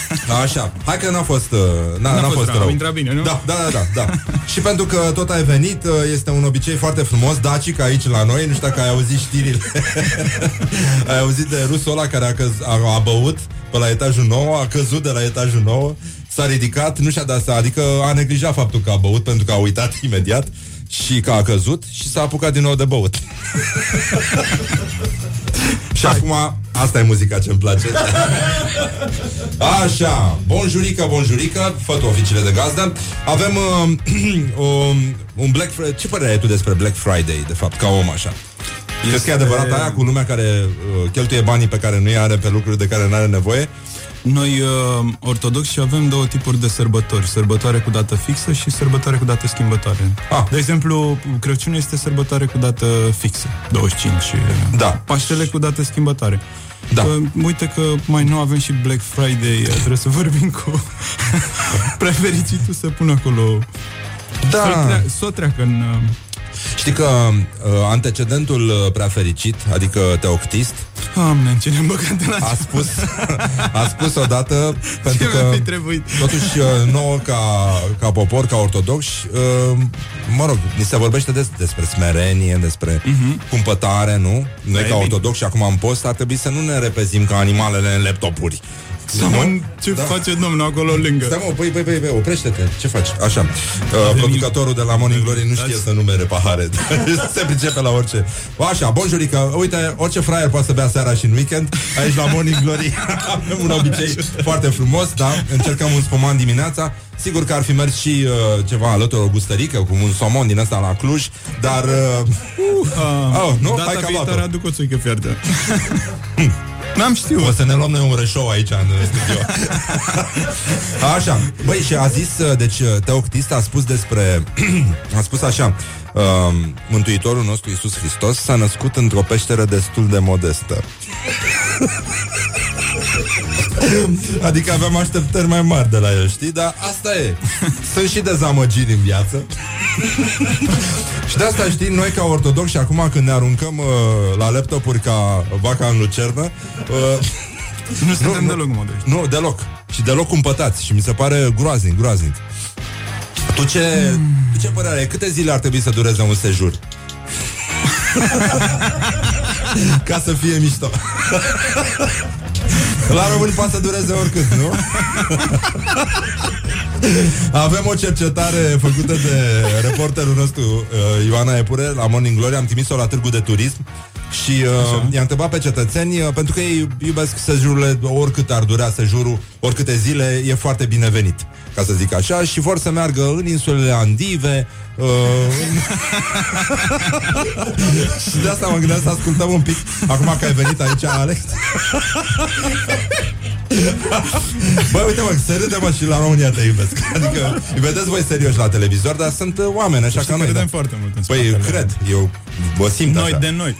Așa, hai că n-a fost, uh, n-a, N-a n-a fost fost rău, rău. Au intrat bine, nu? Da, da, da, da, da. Și pentru că tot ai venit uh, Este un obicei foarte frumos Dacic aici la noi, nu știu dacă ai auzit știrile. Ai auzit de rusul ăla care a, căz- a, a băut Pe la etajul 9, a căzut de la etajul 9 S-a ridicat, nu și-a dat seama Adică a neglijat faptul că a băut Pentru că a uitat imediat Și că a căzut și s-a apucat din nou de băut Și Și acum, asta e muzica ce-mi place. Așa, bonjurică, bonjurică, fă tu oficiile de gazdă. Avem uh, um, un Black Friday. Ce părere ai tu despre Black Friday, de fapt, ca om așa? Crezi că e adevărat aia cu lumea care uh, cheltuie banii pe care nu i are pe lucruri de care nu are nevoie? Noi, uh, ortodoxi, avem două tipuri de sărbători. Sărbătoare cu dată fixă și sărbătoare cu dată schimbătoare. Ah. De exemplu, Crăciunul este sărbătoare cu dată fixă, 25. și, uh, Da. Paștele cu dată schimbătoare. Da. Uh, uite că mai nu avem și Black Friday, uh, trebuie să vorbim cu prefericitul să pună acolo Da. Să o, trea- să o treacă în... uh, Știi că uh, antecedentul uh, prea fericit, adică Teoctist, Doamne, în ce ne-am băgat în a spus, a spus odată pentru Ce că mi-ar fi trebuit? totuși uh, nouă ca, ca popor, ca ortodoxi, uh, mă rog, ni se vorbește des, despre smerenie, despre Mhm. cumpătare, nu? Noi Da, e ca bine. ortodoxi și acum în post ar trebui să nu ne repezim ca animalele în laptopuri. Simon, ce Da. face domnul acolo lângă? Stai mă, păi, păi, păi, păi, oprește-te, ce faci? Așa, uh, producătorul de la Morning Glory nu știe să numere pahare Se pricepe la orice Așa, bonjurică, uite, orice fraier poate să bea seara și în weekend Aici la Morning Glory avem un obicei foarte frumos, da? Încercăm un spuman dimineața Sigur că ar fi mers și uh, ceva alături, o gustărică Cu un somon din ăsta la Cluj Dar, uh, Uh, oh, nu? Data Hai că am viitoare luat-o. aduc o țuică fiartă. N-am știut. O să ne luăm noi un reșou aici în studio. Așa, băi, și a zis uh, Deci uh, Teoctist a spus despre A spus așa uh, Mântuitorul nostru Iisus Hristos S-a născut într-o peșteră destul de modestă Adică aveam așteptări mai mari de la el, știi? Dar asta e Sunt și dezamăgiri în viață Și de asta știi, noi ca ortodoxi și acum când ne aruncăm uh, la laptopuri ca vaca în lucernă uh, Nu suntem deloc modești. Nu, deloc Și deloc cumpătați Și mi se pare groaznic, groaznic Tu ce, tu ce părere ai? Câte zile ar trebui să dureze un sejur? Ca să fie mișto La români poate să dureze oricât, nu? Avem o cercetare făcută de reporterul nostru uh, Ioana Epure la Morning Glory. Am trimis-o la târgu de turism și uh, i-am întrebat pe cetățeni uh, Pentru că ei iubesc sejururile Oricât ar durea sejurul, oricâte zile E foarte binevenit, ca să zic așa Și vor să meargă în insulele Andive uh, în... Și de asta mă gândeam să ascultăm un pic Acum că ai venit aici, Alex. Băi, uite mă, se râde mă și la România te iubesc. Adică îi vedeți voi serioși la televizor Dar sunt uh, oameni așa Știi ca că noi râdem da. foarte mult în Păi spatele cred, eu vă simt Noi așa. de noi.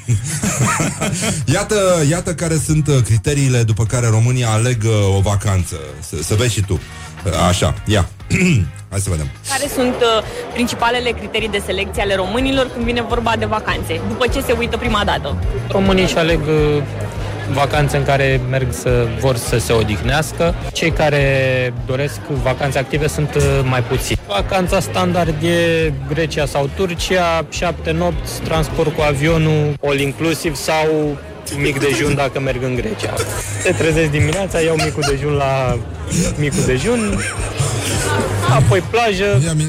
Iată, iată care sunt uh, criteriile după care românii aleg uh, o vacanță. Să, să vezi și tu. Uh, Așa, ia Hai să vedem Care sunt uh, principalele criterii de selecție ale românilor când vine vorba de vacanțe, după ce se uită prima dată? Românii își aleg uh, vacanțe în care merg să vor să se odihnească. Cei care doresc vacanțe active sunt uh, mai puțini. Vacanța standard e Grecia sau Turcia, șapte nopți, transport cu avionul, all inclusiv sau mic dejun dacă merg în Grecia. Se trezesc dimineața, iau micul dejun la micul dejun, apoi plajă,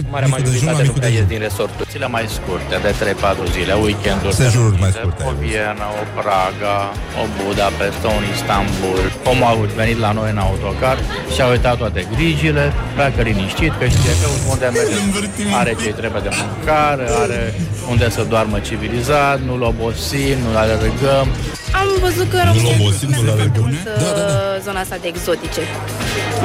marea majoritate nu prea ies din resorturi. Zile mai scurte, de 3-4 zile, weekenduri. Sejururi mai scurte. O Viena, o Praga, o Budapesta, un Istanbul. Omul a venit la noi în autocar și a uitat toate grijile, pleacă liniștit, că știe că unde merge are ce trebuie de mâncare, are unde să doarmă civilizat, nu-l obosim, nu-l alergăm. Am văzut că Nu-l România obosim, nu-l alergăm da, da, da. zona asta de exotice.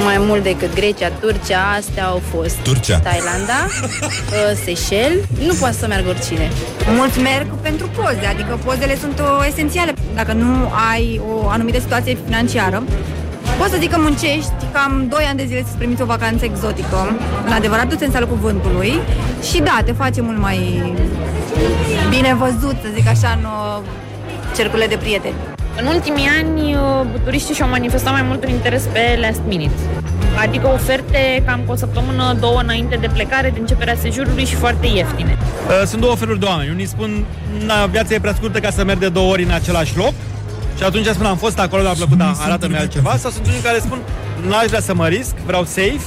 Mai mult decât Grecia, Turcia, astea au fost. Turcia. Thailanda, uh, Seychelles, nu poate să meargă oricine. Mulți merg pentru poze, adică pozele sunt o, esențiale. Dacă nu ai o anumită situație financiară, poți să zic că muncești cam 2 ani de zile să-ți primiți o vacanță exotică, în adevăratul sens al cuvântului, și da, te face mult mai bine văzut, să zic așa, în uh, cercurile de prieteni. În ultimii ani, uh, turiștii și-au manifestat mai mult un interes pe last minute. Adică oferte cam cu o săptămână, două înainte de plecare, de începerea sejurului și foarte ieftine. Uh, Sunt două feluri de oameni. Unii spun, na, viața e prea scurtă ca să merg de două ori în același loc. Și atunci spun, am fost acolo, mi-a plăcut, dar arată-mi altceva. Sau sunt unii care spun, n-aș vrea să mă risc, vreau safe,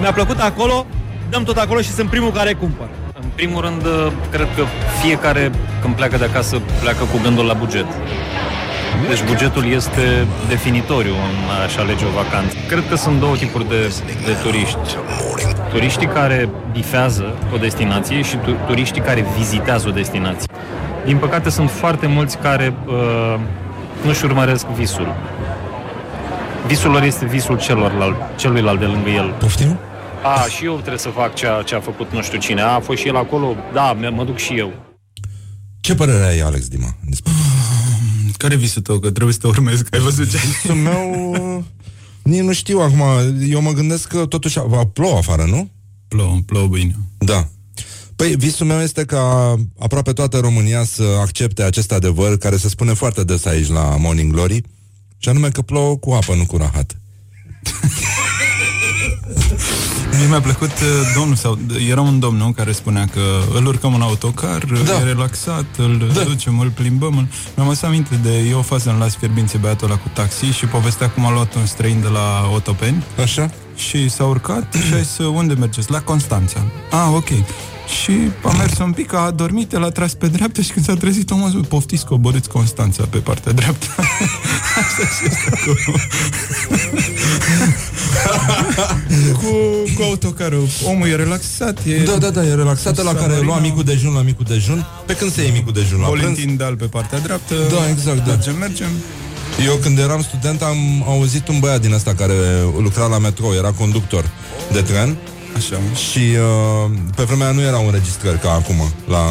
mi-a plăcut acolo, dăm tot acolo și sunt primul care cumpăr. În primul rând, cred că fiecare când pleacă de acasă pleacă cu gândul la buget. Deci bugetul este definitoriu în a-și alege o vacanță. Cred că sunt două tipuri de, de turiști. Turiștii care bifează o destinație și tu- turiștii care vizitează o destinație. Din păcate sunt foarte mulți care uh, nu-și urmăresc visul. Visul lor este visul celorlalt, celuilalt de lângă el. Poftim? A, și eu trebuie să fac ceea ce a făcut nu știu cine. A, a fost și el acolo. Da, mă mă duc și eu. Ce părere ai, Alex Dima? despre- Care e visul tău? Că trebuie să te urmezi, că ai văzut ce Visul meu... uh, Nici nu știu acum. Eu mă gândesc că totuși va plouă afară, nu? Plouă, plouă bine. Da. Păi visul meu este ca aproape toată România să accepte acest adevăr care se spune foarte des aici la Morning Glory și anume că plouă cu apă, nu cu rahat. Mie mi-a plăcut uh, domnul sau era un domn nu, care spunea că îl urcăm în autocar, da. e relaxat, îl da. ducem, îl plimbăm. Îl... Mi-am adus aminte de e o fază în Las Fierbințe băiatul ăla cu taxi și povestea cum a luat un străin de la Otopeni. Așa. Și s-a urcat și a zis, unde mergeți? La Constanța. Ah, ok. Și a mers un pic, a dormit, el a tras pe dreapta și când s-a trezit omul a zis, poftiți, coborâți Constanța pe partea dreaptă. Asta și este acolo. cu, cu autocarul. Omul e relaxat. E Da, da, da, e relaxat la care lua micul dejun la micul dejun. Pe când se iei micul dejun la prânz? Valentin Dal pe partea dreaptă. Da, exact, da. Mergem, mergem. Eu când eram student am auzit un băiat din ăsta care lucra la metrou, era conductor de tren. Așa. Și uh, pe vremea aia nu erau înregistrări ca acum la,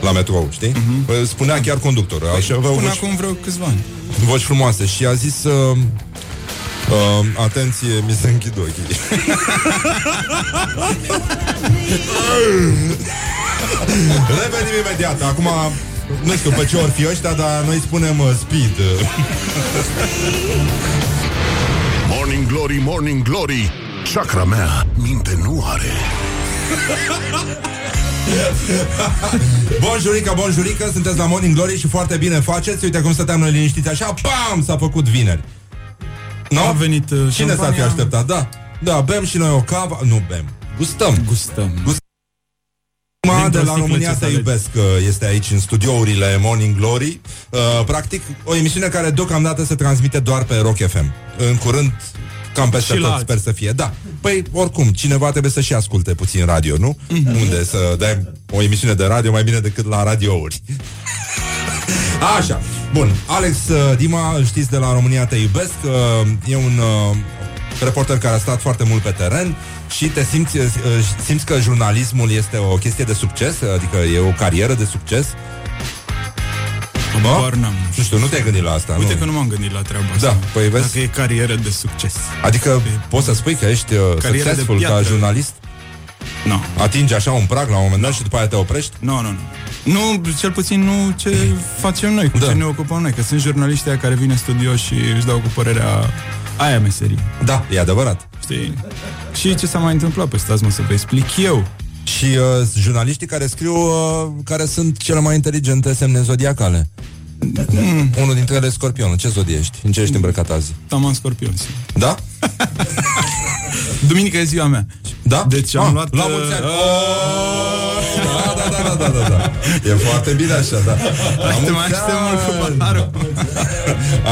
la metrou, știi? Uh-huh. Spunea chiar conductor. Așa, avea Până voci, acum vreo câțiva ani. voci frumoase și a zis uh, uh, atenție, mi se închid ochii. Revenim imediat. Acum, nu știu pe ce ori fi ăștia, dar noi spunem uh, speed. Morning Glory, Morning Glory Chakra mea minte nu are Bonjurică, bonjurică, sunteți la Morning Glory și foarte bine faceți. Uite cum stăteam noi liniștiți așa, pam, s-a făcut vineri. Nu? A venit uh, Cine s-ar fi șampania? așteptat? Da. Da, bem și noi o cavă. Nu bem. Gustăm. Gustăm. Gustăm. Ma de Dintr-o la sticlă România ce te să alegi. iubesc uh, este aici în studiourile Morning Glory. Uh, practic, o emisiune care deocamdată se transmite doar pe Rock FM. În curând, cam peste Și la tot, alții. sper să fie. Da. Păi, oricum, cineva trebuie să și asculte puțin radio, nu? Mhm. Unde să dai o emisiune de radio mai bine decât la radiouri. Așa, bun. Alex uh, Dima, îl știți de la România Te Iubesc. uh, E un uh, reporter care a stat foarte mult pe teren și te simți, uh, simți că jurnalismul este o chestie de succes, adică e o carieră de succes. Habar n-am. Nu știu, nu te-ai gândit la asta, Uite nu? că nu m-am gândit la treaba asta. Da, păi vezi? Dacă e carieră de succes. Adică poți să spui că ești uh, Carieră de succesful ca piatră. jurnalist? Nu. Atingi așa un prag la un moment dat și după aia te oprești? Nu, nu, nu. Nu, cel puțin nu ce facem noi, cu Da. ce ne ocupăm noi, că sunt jurnaliștii aia care vin în studio și își dau cu părerea aia meserie. Da, e adevărat. Știi? Și ce s-a mai întâmplat? Păi stați mă să vă explic eu. Și uh, jurnaliștii care scriu uh, care sunt cele mai inteligente semne zodiacale. Mm. Unul dintre ele e scorpionul. Ce zodie ești? În ce ești îmbrăcat azi? Taman Scorpion. sigur. Da? Duminică e ziua mea. Da? Deci am Ah, luat... La uh, mulți ani! Oh, da, da, da, da, da, da, da. E foarte bine așa, da. La Te mulți mai aștept mult cu ani! paharul.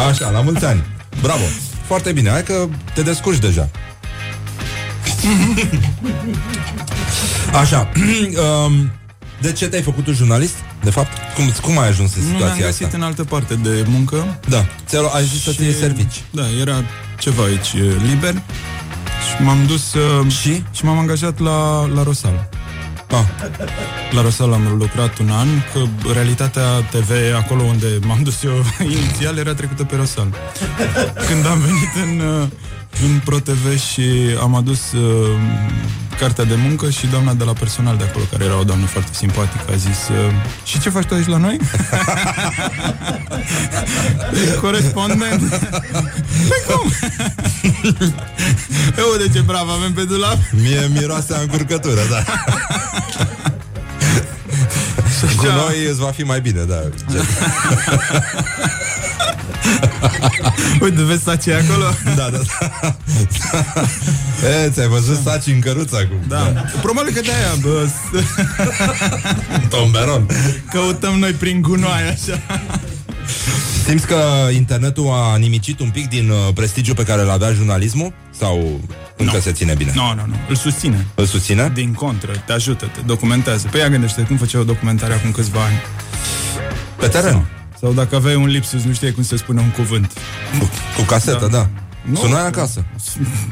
Așa, la mulți ani. Bravo. Foarte bine. Hai că te descurci deja. Așa. um, de ce te-ai făcut tu jurnalist? De fapt, cum, cum ai ajuns în Nu mi-am situația găsit asta? în altă parte de muncă. Da. Ți-ai, ai zis să-ți iei servici. Da, era ceva aici e, liber și m-am dus uh, și? și m-am angajat la, la Rosal. Ah. La Rosal am lucrat un an, că realitatea TV, acolo unde m-am dus eu inițial, era trecută pe Rosal. Când am venit în, uh, în ProTV și am adus uh, cartea de muncă și doamna de la personal de acolo, care era o doamnă foarte simpatică, a zis uh, Și ce faci tu aici la noi? Corespondent. Păi cum? Eu de ce brav avem pe dulap? Mie miroase a încurcătură, da. Cu noi îți va fi mai bine, da. Gen. Uite, vezi saci acolo? Da, da, da. E, ți-ai văzut saci în căruță acum. Da. Probabil că de-aia, bă, s- Tomberon. căutăm noi prin gunoi, așa. Simți că internetul a nimicit un pic din uh, prestigiul pe care îl avea jurnalismul? Sau încă Nu. se ține bine? Nu, nu, nu. Îl susține. Îl susține? Din contră, te ajută, te documentează. Păi ia gândește cum făceai o documentare acum câțiva ani. Pe teren. Sau, sau dacă aveai un lipsus, nu știai cum se spune un cuvânt. Cu, cu casetă, da. da. Nu. Sunai acasă.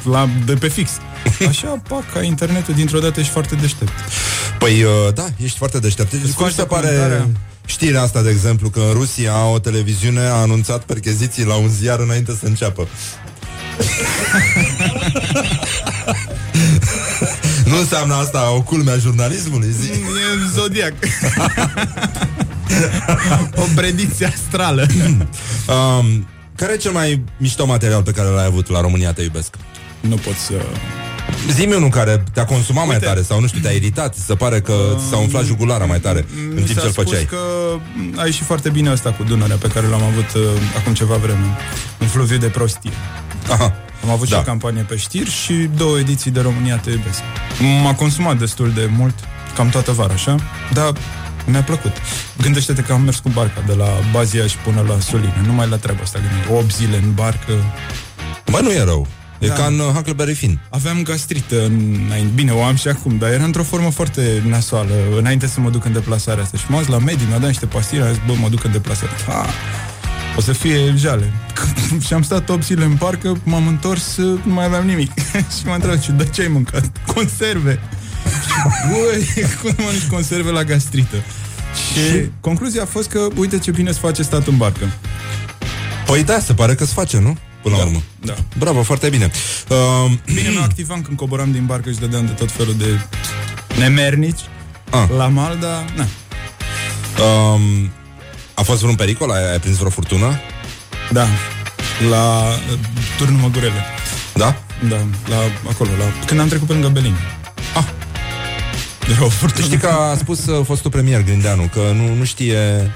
La, de pe fix. Așa, pac, ca internetul, dintr-o dată ești foarte deștept. Păi, uh, da, ești foarte deștept. Deci, cum faci se pare documentarea? știrea asta, de exemplu, că în Rusia o televiziune a anunțat percheziții la un ziar înainte să înceapă? nu înseamnă asta o culme a jurnalismului, zi? E zodiac. o predicție astrală. um, care e cel mai mișto material pe care l-ai avut la România Te Iubesc? Nu pot să... Zi-mi unul care te-a consumat mai Uite. tare sau nu știu, te-a iritat, ți se pare că ți s-a umflat jugulara mai tare în Mi timp s-a ce îl spus făceai. că a ieșit foarte bine asta cu Dunărea pe care l-am avut uh, acum ceva vreme. Un fluviu de prostie. Aha. Am avut Da. și o campanie pe știri și două ediții de România Te Iubesc. M-a consumat destul de mult, cam toată vara, așa, dar mi-a plăcut. Gândește-te că am mers cu barca de la Bazia și până la Soline, numai la treaba asta, gândește. 8 zile în barcă. Bă, nu e rău. E Da. ca în uh, Huckleberry Finn. Aveam gastrită înainte. Bine, o am și acum, dar era într-o formă foarte nasoală înainte să mă duc în deplasarea asta. Și m-am dus la medic, mi-a dat niște pastile, am zis, bă, mă duc în deplasare. Ha, o să fie jale. și am stat 8 zile în parcă, m-am întors, nu mai aveam nimic. și m-am întrebat, "Și de ce ai mâncat? Conserve! Băi, cum mănânci conserve la gastrită? Și concluzia a fost că, uite ce bine se face stat în barcă. Păi da, se pare că se face, nu? Până la urmă. Da. Bravo, foarte bine. Uh, Bine, nu activam când coboram din barcă și dădeam de tot felul de nemernici Ah. la mal, dar... Na. um, a fost vreun pericol? Ai, ai prins vreo furtună? Da, la uh, turnul Măgurele. Da? Da, la, acolo, la, când am trecut pe lângă Belin. Ah. Era o furtună. Știi că a spus uh, fostul premier Grindeanu că nu, nu știe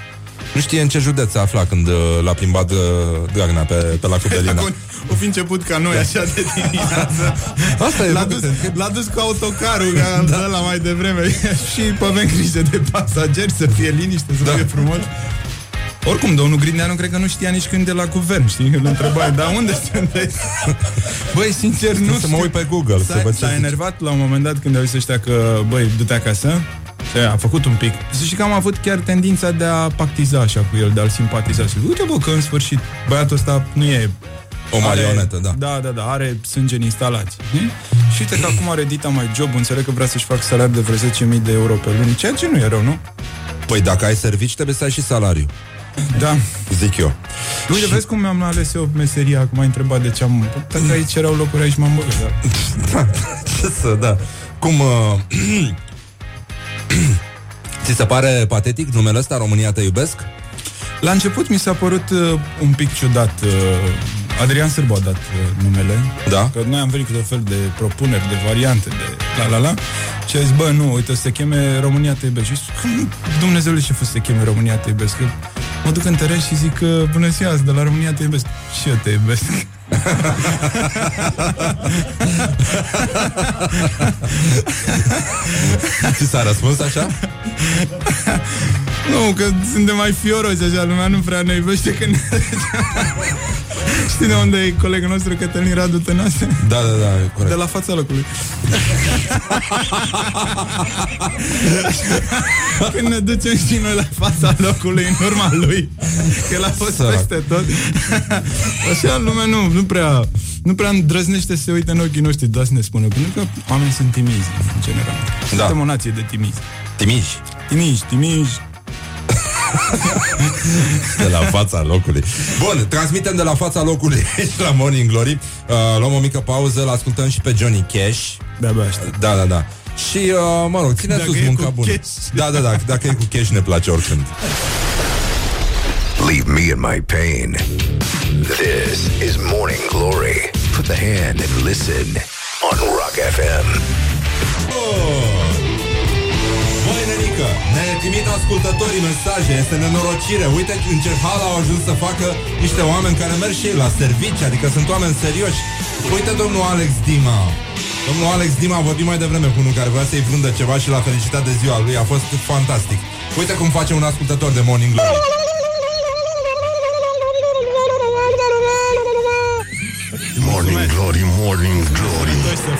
nu știe în ce județ se afla când uh, l-a plimbat uh, Dragnea pe, pe la Cubelina. Acum, o fi început ca noi așa de dimineață. Asta e, l-a nu, dus, că te- l-a dus cu autocarul ca da. la mai devreme și pe avem grijă de pasageri să fie liniște, să da. fie frumos. Oricum, domnul Grindeanu cred că nu știa nici când de la guvern, știi? Îl întrebai, dar unde sunteți? Băi, sincer, nu Să mă uit pe Google, să S-a, văd ce s-a zice. enervat la un moment dat când a zis ăștia că, băi, du-te acasă. Și a făcut un pic. Să știi că am avut chiar tendința de a pactiza așa cu el, de a-l simpatiza. Și uite, bă, că în sfârșit băiatul ăsta nu e O marionetă, da. Da, da, da, are sânge în instalații. știi? Și uite că acum are dita mai job, înțeleg că vrea să-și facă salariu de vreo 10.000 de euro pe lună, ceea ce nu e rău, nu? Păi dacă ai servici, trebuie să ai și salariu. Da. Zic eu. Uite, vezi cum mi-am ales eu meseria, acum ai întrebat de ce am... Dacă aici erau locuri, aici m-am băgat, da. Ce să, da. Cum... Uh, ți se pare patetic numele ăsta, România te iubesc? La început mi s-a părut uh, un pic ciudat. Uh, Adrian Sârbu a dat uh, numele. Da. Că noi am venit cu tot fel de propuneri, de variante, de la la la. Și a zis, bă, nu, uite, o să se cheme România te iubesc. Și zic, cum Dumnezeule ce fost să se cheme România te iubesc? Că mă duc în teren și zic, uh, bună ziua, sunt de la România te iubesc. Și eu te iubesc. Ți s-a răspuns așa? Nu, că suntem mai fioroși așa, lumea nu prea ne iubește când... Știi de unde e colegul nostru Cătălin Radu Tănase? Da, da, da, corect. De la fața locului. Când ne ducem și noi la fața locului în urma lui Că el a fost Sărac. peste tot Așa lumea nu, nu prea Nu prea îndrăznește să se uite în ochii noștri Dar să ne spună Pentru că oamenii sunt timizi în general Da. Suntem o nație de timizi Timiși. Timizi, timizi De la fața locului. Bun, transmitem de la fața locului și la Morning Glory. Uh, luăm o mică pauză, îl ascultăm și pe Johnny Cash. De-abia aștept. Da, da, da. Și, uh, mă rog, ține Dacă sus e munca cu bună. cash. Da, da, da, dacă e cu cash ne place oricând. Leave me in my pain. This is Morning Glory. Put the hand and listen on Rock FM. Băi, nenică, ne trimit ascultătorii mesaje, este nenorocire. Uite în ce hal au ajuns să facă niște oameni care merg și ei la servici, adică sunt oameni serioși. Uite domnul Alex Dima. Domnul Alex Dima a vorbit mai devreme cu unul care vrea să-i vândă ceva și l-a felicitat de ziua lui. A fost fantastic. Uite cum face un ascultător de Morning Glory.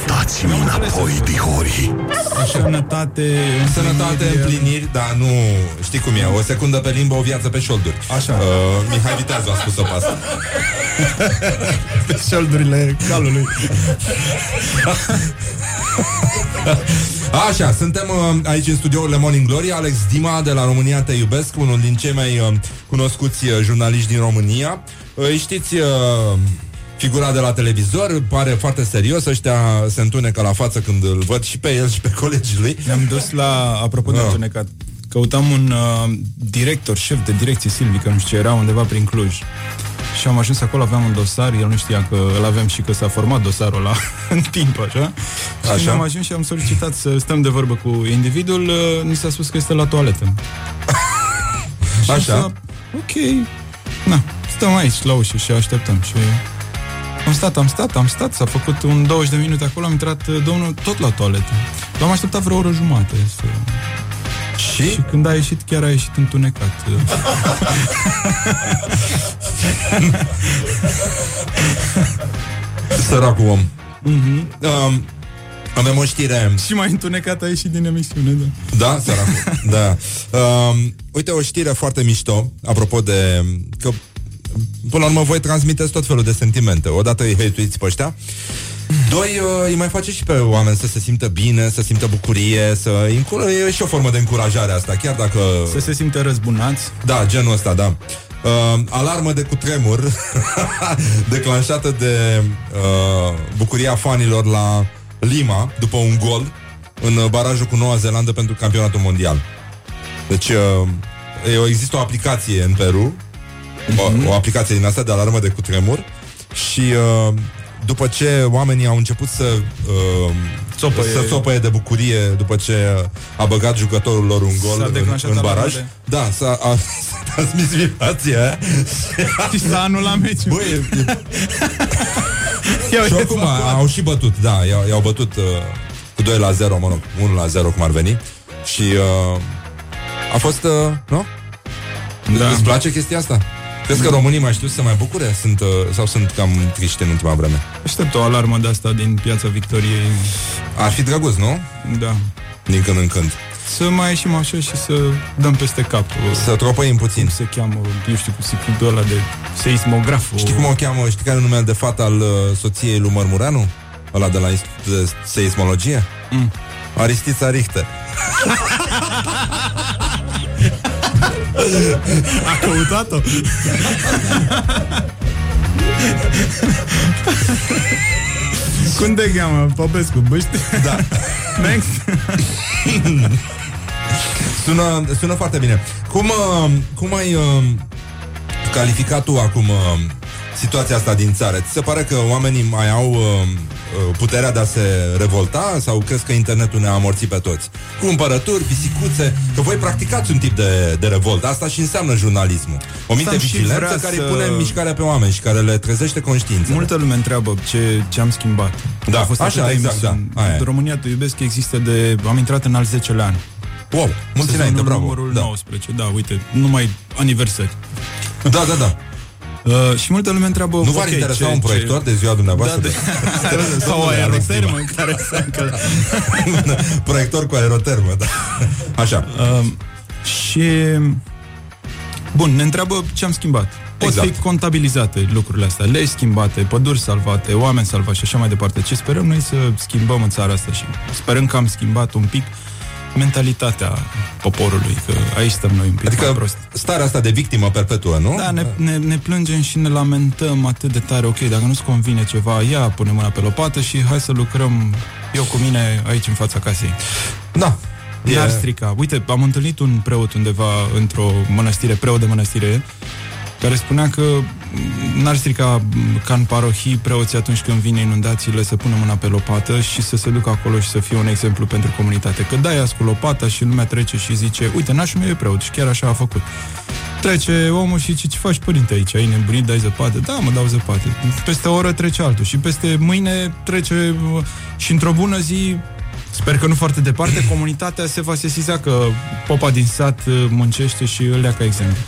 Dați-mi înapoi, dihori. Sănătate, Sănătate, împliniri, dar nu știi cum e. O secundă pe limbă, o viață pe șolduri. Așa. Uh, Mihai Viteazu a spus-o pe asta. pe șoldurile calului. Așa, suntem uh, aici în studiourile Morning Glory Alex Dima de la România Te Iubesc Unul din cei mai uh, cunoscuți uh, jurnaliști din România uh, Știți uh, figura de la televizor Pare foarte serios Ăștia se întunecă la față când îl văd și pe el și pe colegii lui Ne-am dus la, apropo de Ah. întunecat, căutam un uh, director, șef de direcție Silvică, nu știu ce, era undeva prin Cluj. Și am ajuns acolo, aveam un dosar, el nu știa că îl avem și că s-a format dosarul ăla în timp, așa. Și Așa. am ajuns și am solicitat să stăm de vorbă cu individul, uh, ni s-a spus că este la toaletă. Și Așa. s-a- Ok, na, stăm aici la ușă și așteptăm și... Am stat, am stat, am stat, s-a făcut un 20 de minute acolo, am intrat uh, domnul tot la toaletă. L-am așteptat vreo oră jumate să... Și? și când a ieșit, chiar a ieșit întunecat. Săracul om Mhm. um, Avem o știre și mai întunecat a ieșit din emisiune, da. Da, săracul Da um, Uite o știre foarte mișto Apropo de că Până la urmă voi transmiteți tot felul de sentimente Odată îi hăituiți pe ăștia Doi, uh, îi mai face și pe oameni să se simtă bine, să simtă bucurie, să încură, e și o formă de încurajare asta, chiar dacă... Să se simtă răzbunați. Da, genul ăsta, da. Uh, alarmă de cutremur declanșată de uh, bucuria fanilor la Lima după un gol în uh, barajul cu Noua Zeelandă pentru campionatul mondial. Deci uh, e, există o aplicație în Peru, o, o aplicație din asta de alarmă de cutremur și uh, după ce oamenii au început să uh, Țopăie. să țopăie de bucurie după ce a băgat jucătorul lor un S-a gol în, declanșat în alarma baraj. de- Da, s-a, a, s-a transmis vibrația aia. Și s-a anulat meciul. Băi, și oricum a- au și bătut, da, i-au, i-au bătut uh, cu 2 la 0, mă rog, 1 la 0 cum ar veni. Și uh, a fost, uh, nu? Da. Îți place chestia asta? Crezi că românii mai știu să se mai bucure? Sunt, uh, sau sunt cam triști în ultima vreme? Aștept o alarmă de asta din piața Victoriei. Ar fi drăguț, nu? Da. Din când în când. Să mai ieșim așa și să dăm peste cap. Să tropăim puțin. Cum se cheamă, eu știu, cu secretul ăla de seismograf. Știi cum o cheamă? Știi care e numele de fată al uh, soției lui Mărmureanu? Ăla de la Institutul de Seismologie? Mm. Aristița Richter. A căutat-o? Cum te cheamă? Popescu, băști? Da. Next. Sună, sună foarte bine. Cum, uh, cum ai uh, calificat tu acum uh, situația asta din țară? Ți se pare că oamenii mai au uh, uh, puterea de a se revolta sau crezi că internetul ne-a amorțit pe toți? Cumpărături, pisicuțe, că voi practicați un tip de, de revoltă. Asta și înseamnă jurnalismul. O minte Asta am și vigilență vrea care să- îi pune în mișcare pe oameni și care le trezește conștiința. Multă lume întreabă ce, ce am schimbat. Da, Au fost așa, atâtea exact, emisiuni. da, aia e. România te iubesc există de... Am intrat în al 10-lea an. Wow, mulți Sezonul înainte, bravo. numărul Da. 19, da, uite, numai aniversări. Da, da, da. Uh, și multă lume întreabă Nu v-ar ok, interesa ce- un ce- proiector de ziua dumneavoastră? Da, de... Sau o Domnule Alex aerotermă Dima. care să încă... Proiector cu aerotermă, da. Așa. Uh, și... Bun, ne întreabă ce am schimbat. Pot Exact. fi contabilizate lucrurile astea, legi schimbate, păduri salvate, oameni salvați și așa mai departe. Ce sperăm noi să schimbăm în țara asta și sperăm că am schimbat un pic mentalitatea poporului, că aici stăm noi un pic mai Adică prost. starea asta de victimă perpetuă, nu? Da, ne, ne, ne plângem și ne lamentăm atât de tare. Ok, dacă nu-ți convine ceva, ia, pune mâna pe lopată și hai să lucrăm eu cu mine aici în fața casei. Da. N-ar E- strica. Uite, am întâlnit un preot undeva într-o mănăstire, preot de mănăstire, care spunea că n-ar strica ca în parohii preoții atunci când vine inundațiile să pună mâna pe lopată și să se ducă acolo și să fie un exemplu pentru comunitate. Că dai cu lopata și lumea trece și zice, uite, nașul meu e preot și chiar așa a făcut. Trece omul și ce, ce faci părinte aici? Ai nebunit, dai zăpadă? Da, mă dau zăpadă. Peste o oră trece altul și peste mâine trece uh, și într-o bună zi Sper că nu foarte departe, comunitatea se va sesiza că popa din sat uh, muncește și îl ia ca exemplu.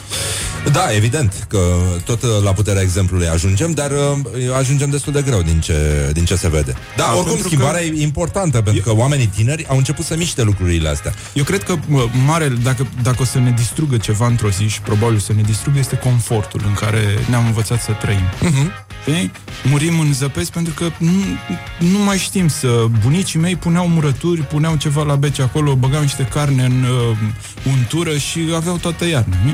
Da, evident că tot uh, la puterea exemplului ajungem, dar uh, ajungem destul de greu din ce, din ce se vede. Da, Da, oricum pentru schimbarea că- e importantă, pentru că oamenii tineri au început să miște lucrurile astea. Eu cred că mă, mare, dacă, dacă o să ne distrugă ceva într-o zi și probabil să ne distrugă, este confortul în care ne-am învățat să trăim. Uh-huh. Știi? Murim în zăpezi pentru că nu, nu mai știm să... Bunicii mei puneau murături, puneau ceva la bece acolo, băgau niște carne în uh, untură și aveau toată iarna. nu?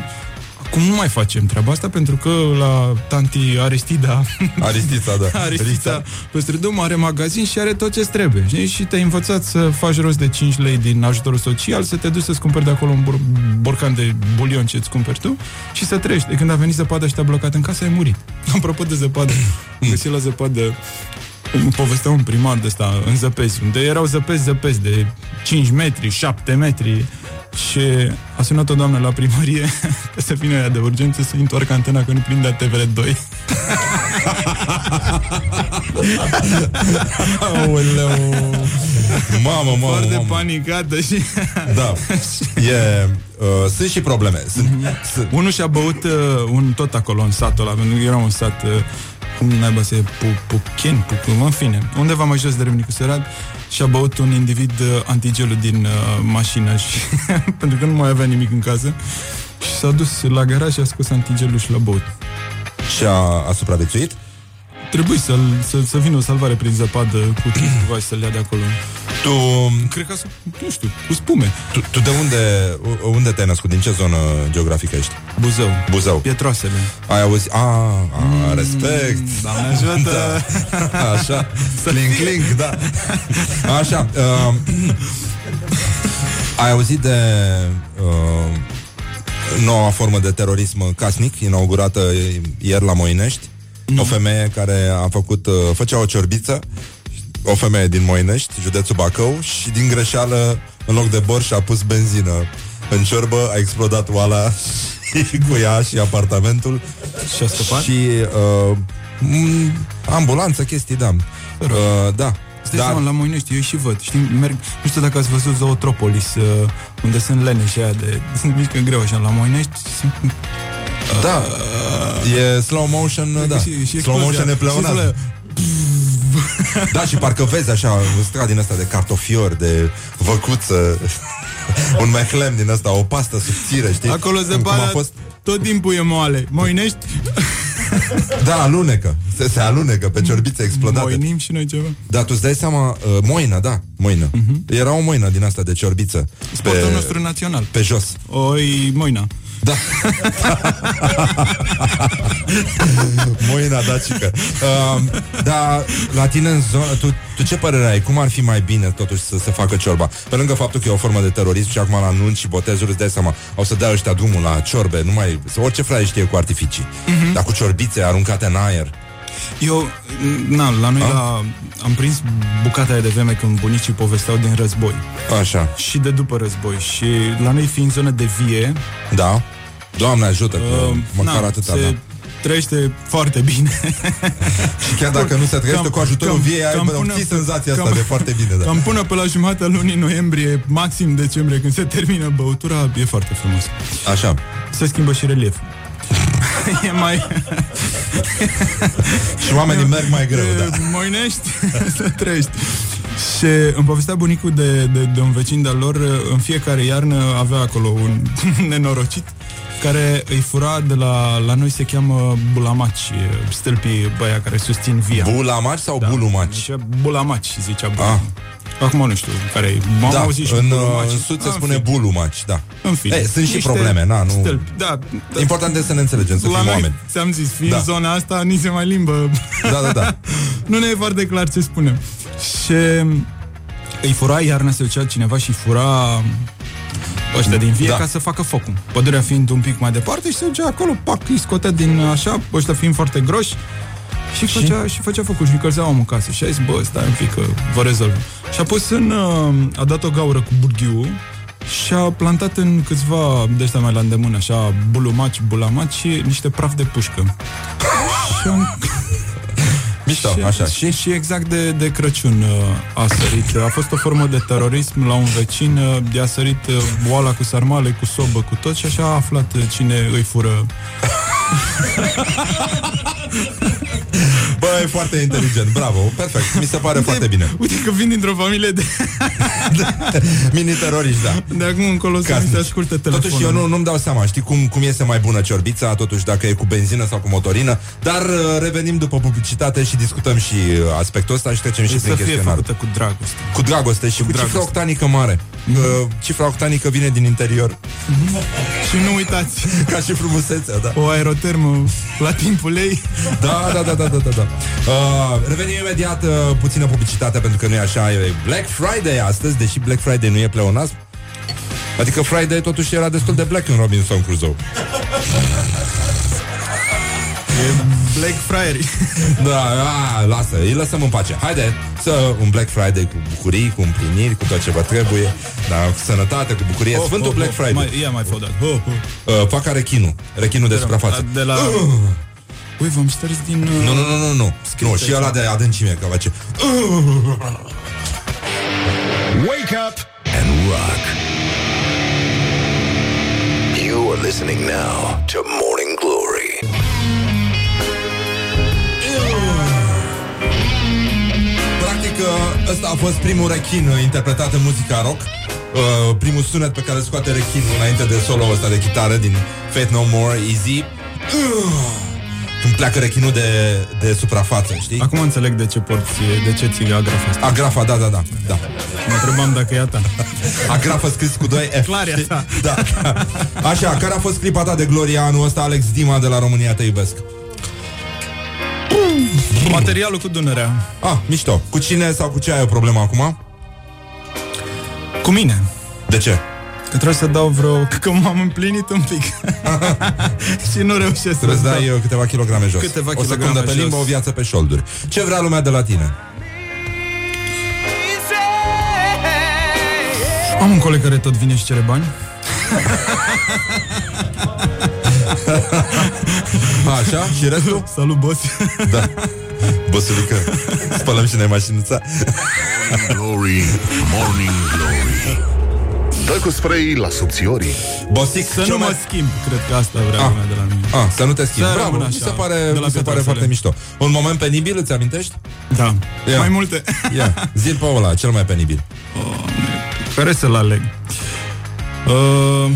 Acum nu mai facem treaba asta pentru că la tanti Aristida Aristița, da. Aristița pe strădum are magazin și are tot ce trebuie. Știi? Și te-ai învățat să faci rost de 5 lei din ajutorul social Să te duci să-ți cumperi de acolo un bor- borcan de bulion ce îți cumperi tu Și să treci De când a venit zăpada și te-a blocat în casă, ai murit. Apropo de zăpadă. Am găsit la zăpadă îmi povestea un primar de ăsta în zăpezi, unde erau zăpezi, zăpezi de 5 metri, 7 metri și a sunat o doamnă la primărie ca să vină ea de urgență să întoarcă antena că nu prindea TVR2. Aoleu. Mamă, mamă, Foarte mamă. panicată și... Da. E, uh, sunt și probleme. Sunt, sunt, Unul și-a băut uh, un tot acolo în satul ăla, pentru că era un sat uh, cum naiba să e Pu- Puchen, Pucum, în fine, undeva mai jos de Râmnicu Sărat și a băut un individ uh, antigelul din uh, mașină și pentru că nu mai avea nimic în casă și s-a dus la garaj și a scos antigelul și l-a băut. și a, a supraviețuit? Trebuie să, să, să vină o salvare prin zăpadă cu ceva și să-l ia de acolo. Tu, Cred că, nu știu, cu spume. tu, tu de unde, unde te-ai născut? Din ce zonă geografică ești? Buzău. Buzău. Pietroasele. Ai auzit? A, a respect. Doamne ajută! Da. Așa. Clink, clink, da. Așa. Uh, ai auzit de uh, noua formă de terorism casnic inaugurată ieri la Moinești? O femeie care a făcut, uh, făcea o ciorbiță o femeie din Moinești, județul Bacău și din greșeală, în loc de borș, a pus benzină în ciorbă, a explodat oala și cu ea și apartamentul. Și a scăpat? Și uh, m- ambulanță, chestii, da. Uh, da. Stai Dar... la Moinești, eu și văd. Știi, merg, nu știu dacă ați văzut Zootropolis, uh, unde sunt lene și aia de... Sunt mică greu așa, la Moinești sunt... Da, e slow motion, da. Și, și slow motion e explozia. pleonat. Da, și parcă vezi așa un strat din asta de cartofiori, de văcuță, un meclem din asta, o pastă subțire, știi? Acolo Cum zăpada a fost tot timpul e moale. Moinești, Da, alunecă. Se, se alunecă pe ciorbițe explodate. moinim și noi ceva. Da, tu îți dai seama, uh, moină, da, moină. Uh-huh. Era o moină din asta de ciorbiță. Sportul nostru național. Pe jos. Oi, moina. Da. Moina dacică. Uh, da, la tine în zonă, tu, tu ce părere ai? Cum ar fi mai bine totuși să se facă ciorba? Pe lângă faptul că e o formă de terorism și acum la anunți și botezuri îți dai seama, au să dea ăștia drumul la ciorbe, nu mai, orice fraie știe cu artificii. Mhm. Dar cu ciorbițe aruncate în aer. Eu, na, la noi la, am prins bucata aia de vreme când bunicii povesteau din război. Așa. Și de după război. Și la noi fiind zonă de vie, Da. Doamne ajută, că uh, măcar na, atâta, se da. trăiește foarte bine. Și chiar dacă nu se trăiește cu ajutorul viei, ai obții senzația asta de foarte bine, da. Cam până pe la jumătatea lunii noiembrie, maxim decembrie, când se termină băutura, e foarte frumos. Așa. Se schimbă și relief. e mai... Și oamenii merg mai greu, da. Moinești să trăiești. Și îmi povestea bunicul de, de, de un vecin de-al lor, în fiecare iarnă avea acolo un nenorocit care îi fura de la, la noi se cheamă bulamaci, stâlpii băia care susțin via. Bulamaci sau da. bulumaci? Zicea bulamaci, zicea Ah. Bunicul. Acum nu știu care e. M-am Da, auzit și în, bulumaci. în sud se În spune fine. bulumaci, da. În fine. Ei, sunt și Niște probleme, na, nu... Stâlpi, da, da. Important este să ne înțelegem, să La fim noi, oameni. ți-am zis, fiind Da. da. zona asta, nici se mai limbă. Da, da, da. nu ne e foarte clar ce spunem. Și îi fura iarna, se ducea cineva și fura ăștia din vie Da. da. ca să facă focul. Pădurea fiind un pic mai departe și se ducea acolo, pac, îi scotea din așa, ăștia fiind foarte groși și, și? Făcea, și făcea focul și încălzea omul în casă. Și a zis, bă, stai un pic că vă rezolv. Și a pus în, uh, a dat o gaură cu burghiu și a plantat în câțiva de ăștia mai la îndemână, așa, bulumaci, bulamaci și niște praf de pușcă. și am... Mișto. mișto, și, așa. Și, și exact de, de Crăciun uh, a sărit. A fost o formă de terorism la un vecin, uh, i-a sărit uh, boala cu sarmale, cu sobă, cu tot și așa a aflat uh, cine îi fură Bă, e foarte inteligent, bravo, perfect, mi se pare foarte bine. Uite că vin dintr-o familie de... Mini-teroriști, da. De acum încolo să mi se asculte telefonul. Totuși eu nu, nu-mi dau seama, știi cum, cum iese mai bună ciorbița, totuși dacă e cu benzină sau cu motorină, dar uh, revenim după publicitate și discutăm și uh, aspectul ăsta și trecem și E prin să fie chestionar. făcută cu dragoste. Cu dragoste și cu, dragoste. cifra octanică mare. Uh, cifra octanică vine din interior. Și nu uitați. Ca și frumusețea, da. O aerotermă la timpul ei. Da, da, da, da, da, da. da. Uh, revenim imediat uh, puțină publicitate pentru că nu e așa, e Black Friday astăzi, deși Black Friday nu e pleonasm. Adică Friday totuși era destul de black în Robinson Crusoe. E Black Friday. Da, a, lasă, îi lăsăm în pace. Haide să un Black Friday cu bucurii, cu împliniri, cu tot ce vă trebuie, da, cu sănătate, cu bucurie. Oh, Sfântul oh, Black oh, Friday. Mai, ia mai fă o dată. Oh, oh. Uh, faca rechinul. Rechinul de suprafață. De la... Ui, v-am șters din... Uh... Nu, nu, nu, nu, nu. Nu, și ăla de adâncime, că face... Wake up and rock. You are listening now to Practic, uh, ăsta a fost primul rechin uh, interpretat în muzica rock. Uh, primul sunet pe care îl scoate rechinul înainte de solo ăsta de chitară din Faith No More, Easy. Uh, când pleacă rechinul de, de suprafață, știi? Acum înțeleg de ce porți, de ce ții agrafa asta. Agrafa, da, da, da. da. Mă întrebam dacă e a ta. Agrafa scris cu 2 F. Clar e a ta. Da, da. Așa, care a fost clipa ta de gloria anul ăsta, Alex Dima de la România Te iubesc? Materialul cu Dunărea. Ah, mișto. Cu cine sau cu ce ai o problemă acum? Cu mine. De ce? Că trebuie să dau vreo... Că m-am împlinit un pic. și nu reușesc Trebuie să dau. dai uh, câteva kilograme jos. Câteva o secundă kilograme pe limbă, jos. o viață pe șolduri. Ce vrea lumea de la tine? Am un coleg care tot vine și cere bani. Așa, și restul? Salut, boss. Da. Băsulică, spălăm și noi mașinuța. Glory, Morning Glory. Dă cu spray la subțiorii. Bosic, Să ce nu mă mai- schimb, cred că asta vrea Ah. lumea de la mine. Ah, să nu te schimbi. Să Bravo, rămân mi așa, se pare, de la mi se pare Pietrasele. foarte mișto. Un moment penibil, îți amintești? Da, Ia. mai multe. Ia, zi pe ăla, cel mai penibil. Care să-l aleg? Uh,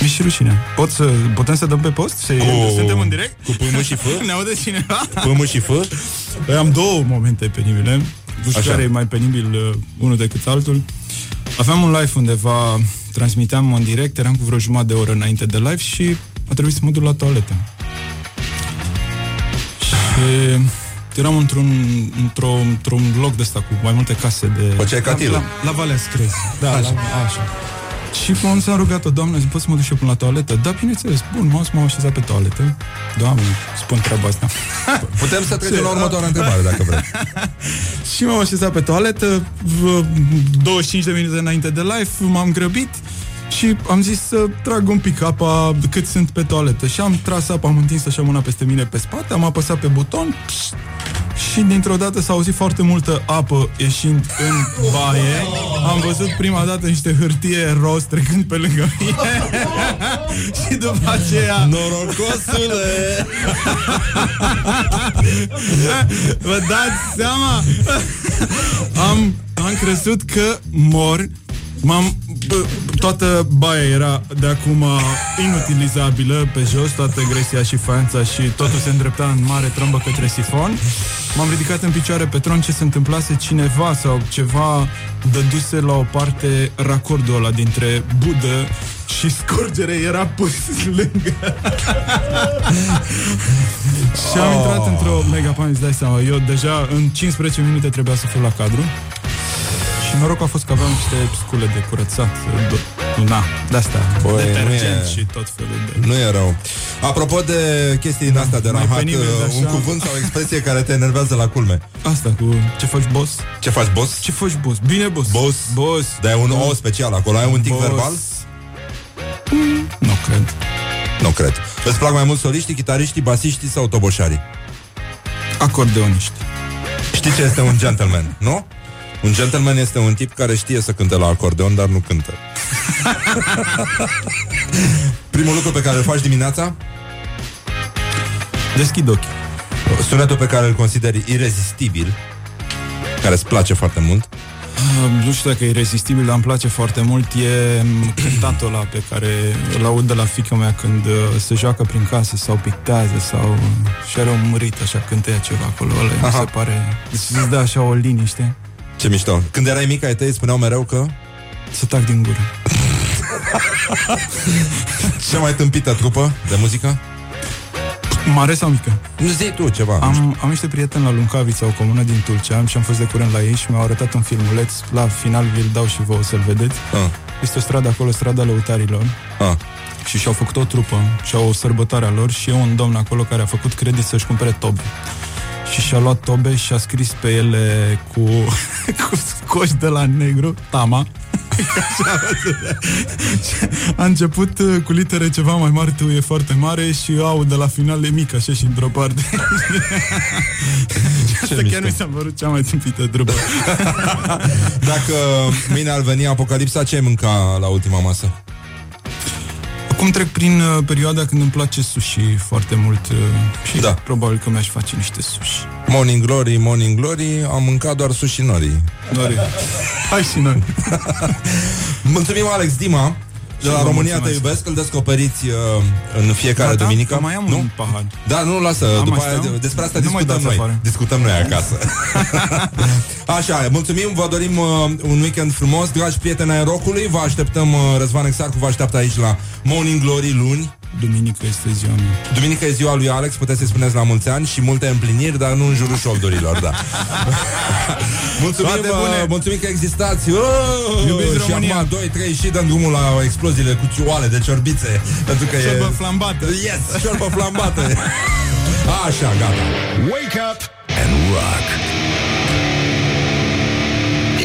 mi și rușine. Pot să, putem să dăm pe post? Și Cu- Suntem în direct? Cu pâmă și fă? Ne aude cineva? Pâmă și fă? Păi am două momente penibile. Nu știu Așa. care e mai penibil uh, unul decât altul. Aveam un live undeva, transmiteam în direct, eram cu vreo jumătate de oră înainte de live și a trebuit să mă duc la toaletă. Și eram într-un, într-o, într-un loc de ăsta cu mai multe case de... Făceai catilă. La, la Valea Screzi. Da, așa. La, așa. Și m-am s-a rugat-o, doamnă, zic, pot să mă duc și eu până la toaletă? Da, bineînțeles. Bun, m-am să mă așezat pe toaletă. Doamne, spun treaba asta. Putem să trecem la următoarea întrebare, dacă vrei. Și m-am așezat pe toaletă v- 25 de minute înainte de live, m-am grăbit și am zis să trag un pic apa cât sunt pe toaletă. Și am tras apa, am întins așa mâna peste mine pe spate, am apăsat pe buton pst, și dintr-o dată s-a auzit foarte multă apă ieșind în baie. Am văzut prima dată niște hârtie roz trecând pe lângă mine. și după aceea... Norocosule! Vă dați seama? Am, am crezut că mor. M-am, bă, toată baia era de acum inutilizabilă pe jos, toată gresia și faința și totul se îndrepta în mare trombă către sifon. M-am ridicat în picioare pe tron ce se întâmplase cineva sau ceva dăduse la o parte racordul ăla dintre budă și scurgere era pus lângă. Și am intrat într-o mega panică, îți dai seama. Eu deja în 15 minute trebuia să fiu la cadru. Și norocul a fost că aveam niște scule de curățat. do- Na, de-astea. Băi, detergent nu e- și tot felul de... Nu e rău. Apropo de chestii din astea de mai rahat, penibil, uh, un așa. cuvânt sau o expresie care te enervează la culme. Asta cu ce faci, boss? Ce faci, boss? Ce faci, boss? Bine, boss. Boss. Boss. Dar e un O special acolo. Ai un tic Boss. verbal? Nu cred. Nu cred. Îți plac mai mult soliștii, chitariștii, basiștii sau toboșarii? Acordeoniști. Știi ce este un gentleman, nu? Un gentleman este un tip care știe să cânte la acordeon, dar nu cântă. Primul lucru pe care îl faci dimineața? Deschid ochii. Sunetul pe care îl consideri irezistibil, care îți place foarte mult. Uh, Nu știu dacă e irezistibil, dar îmi place foarte mult E mm, cântatul ăla pe care îl aud de la fica mea Când uh, se joacă prin casă sau pictează sau și are un murit așa cântă ea ceva acolo ăla mi se pare Deci îți dă așa o liniște Ce mișto. Când erai mic, ai tăi spuneau mereu că... Să tac din gură Ce mai tâmpită trupă de muzică? Mare sau mică? Nu zi tu ceva. Am, am niște prieteni la Luncavița, o comună din Tulcea și am fost de curând la ei și mi-au arătat un filmuleț. La final vi-l dau și vouă să-l vedeți. Ah. Este o stradă acolo, strada Lăutarilor. Ah. Și și-au făcut o trupă și au o sărbătoare a lor și e un domn acolo care a făcut credit să-și cumpere tobe. Și și-a luat tobe și a scris pe ele cu, cu scoși de la negru, Tama. a început uh, cu litere ceva mai mare, tu e foarte mare și au de la final e mic, așa și într-o parte. Și Asta chiar mișto. mi s-a părut cea mai tâmpită trupă. Dacă mâine ar veni apocalipsa, ce ai mânca la ultima masă? Acum trec prin uh, perioada când îmi place sushi foarte mult uh, și da. probabil că mi-aș face niște sushi. Morning Glory, Morning Glory, am mâncat doar sushi nori. Nori. Hai și noi. Mulțumim, Alex Dima. De Și la vă România te mulțumesc. iubesc, îl descoperiți uh, în fiecare Gata? duminică. Că mai am nu? un pahar. Da, nu, lasă. Am După mai aia, stau? despre asta Nu mai discutăm dați noi. afară. Discutăm noi acasă. Așa, mulțumim, vă dorim uh, un weekend frumos, dragi prieteni ai rocului. Vă așteptăm, uh, Răzvan Exarcu vă așteaptă aici la Morning Glory luni. Duminică este ziua mea. Duminică e ziua lui Alex, puteți să-i spuneți la mulți ani și multe împliniri, dar nu în jurul șoldurilor, da. mulțumim, Toate bune. uh, mulțumim că existați. Uh, Iubiți și România. acum 2, 3 și dăm drumul la exploziile cu cioale de ciorbițe. Pentru că Ciorbă e... flambată. Yes, ciorbă flambată. Așa, gata. Wake up and rock.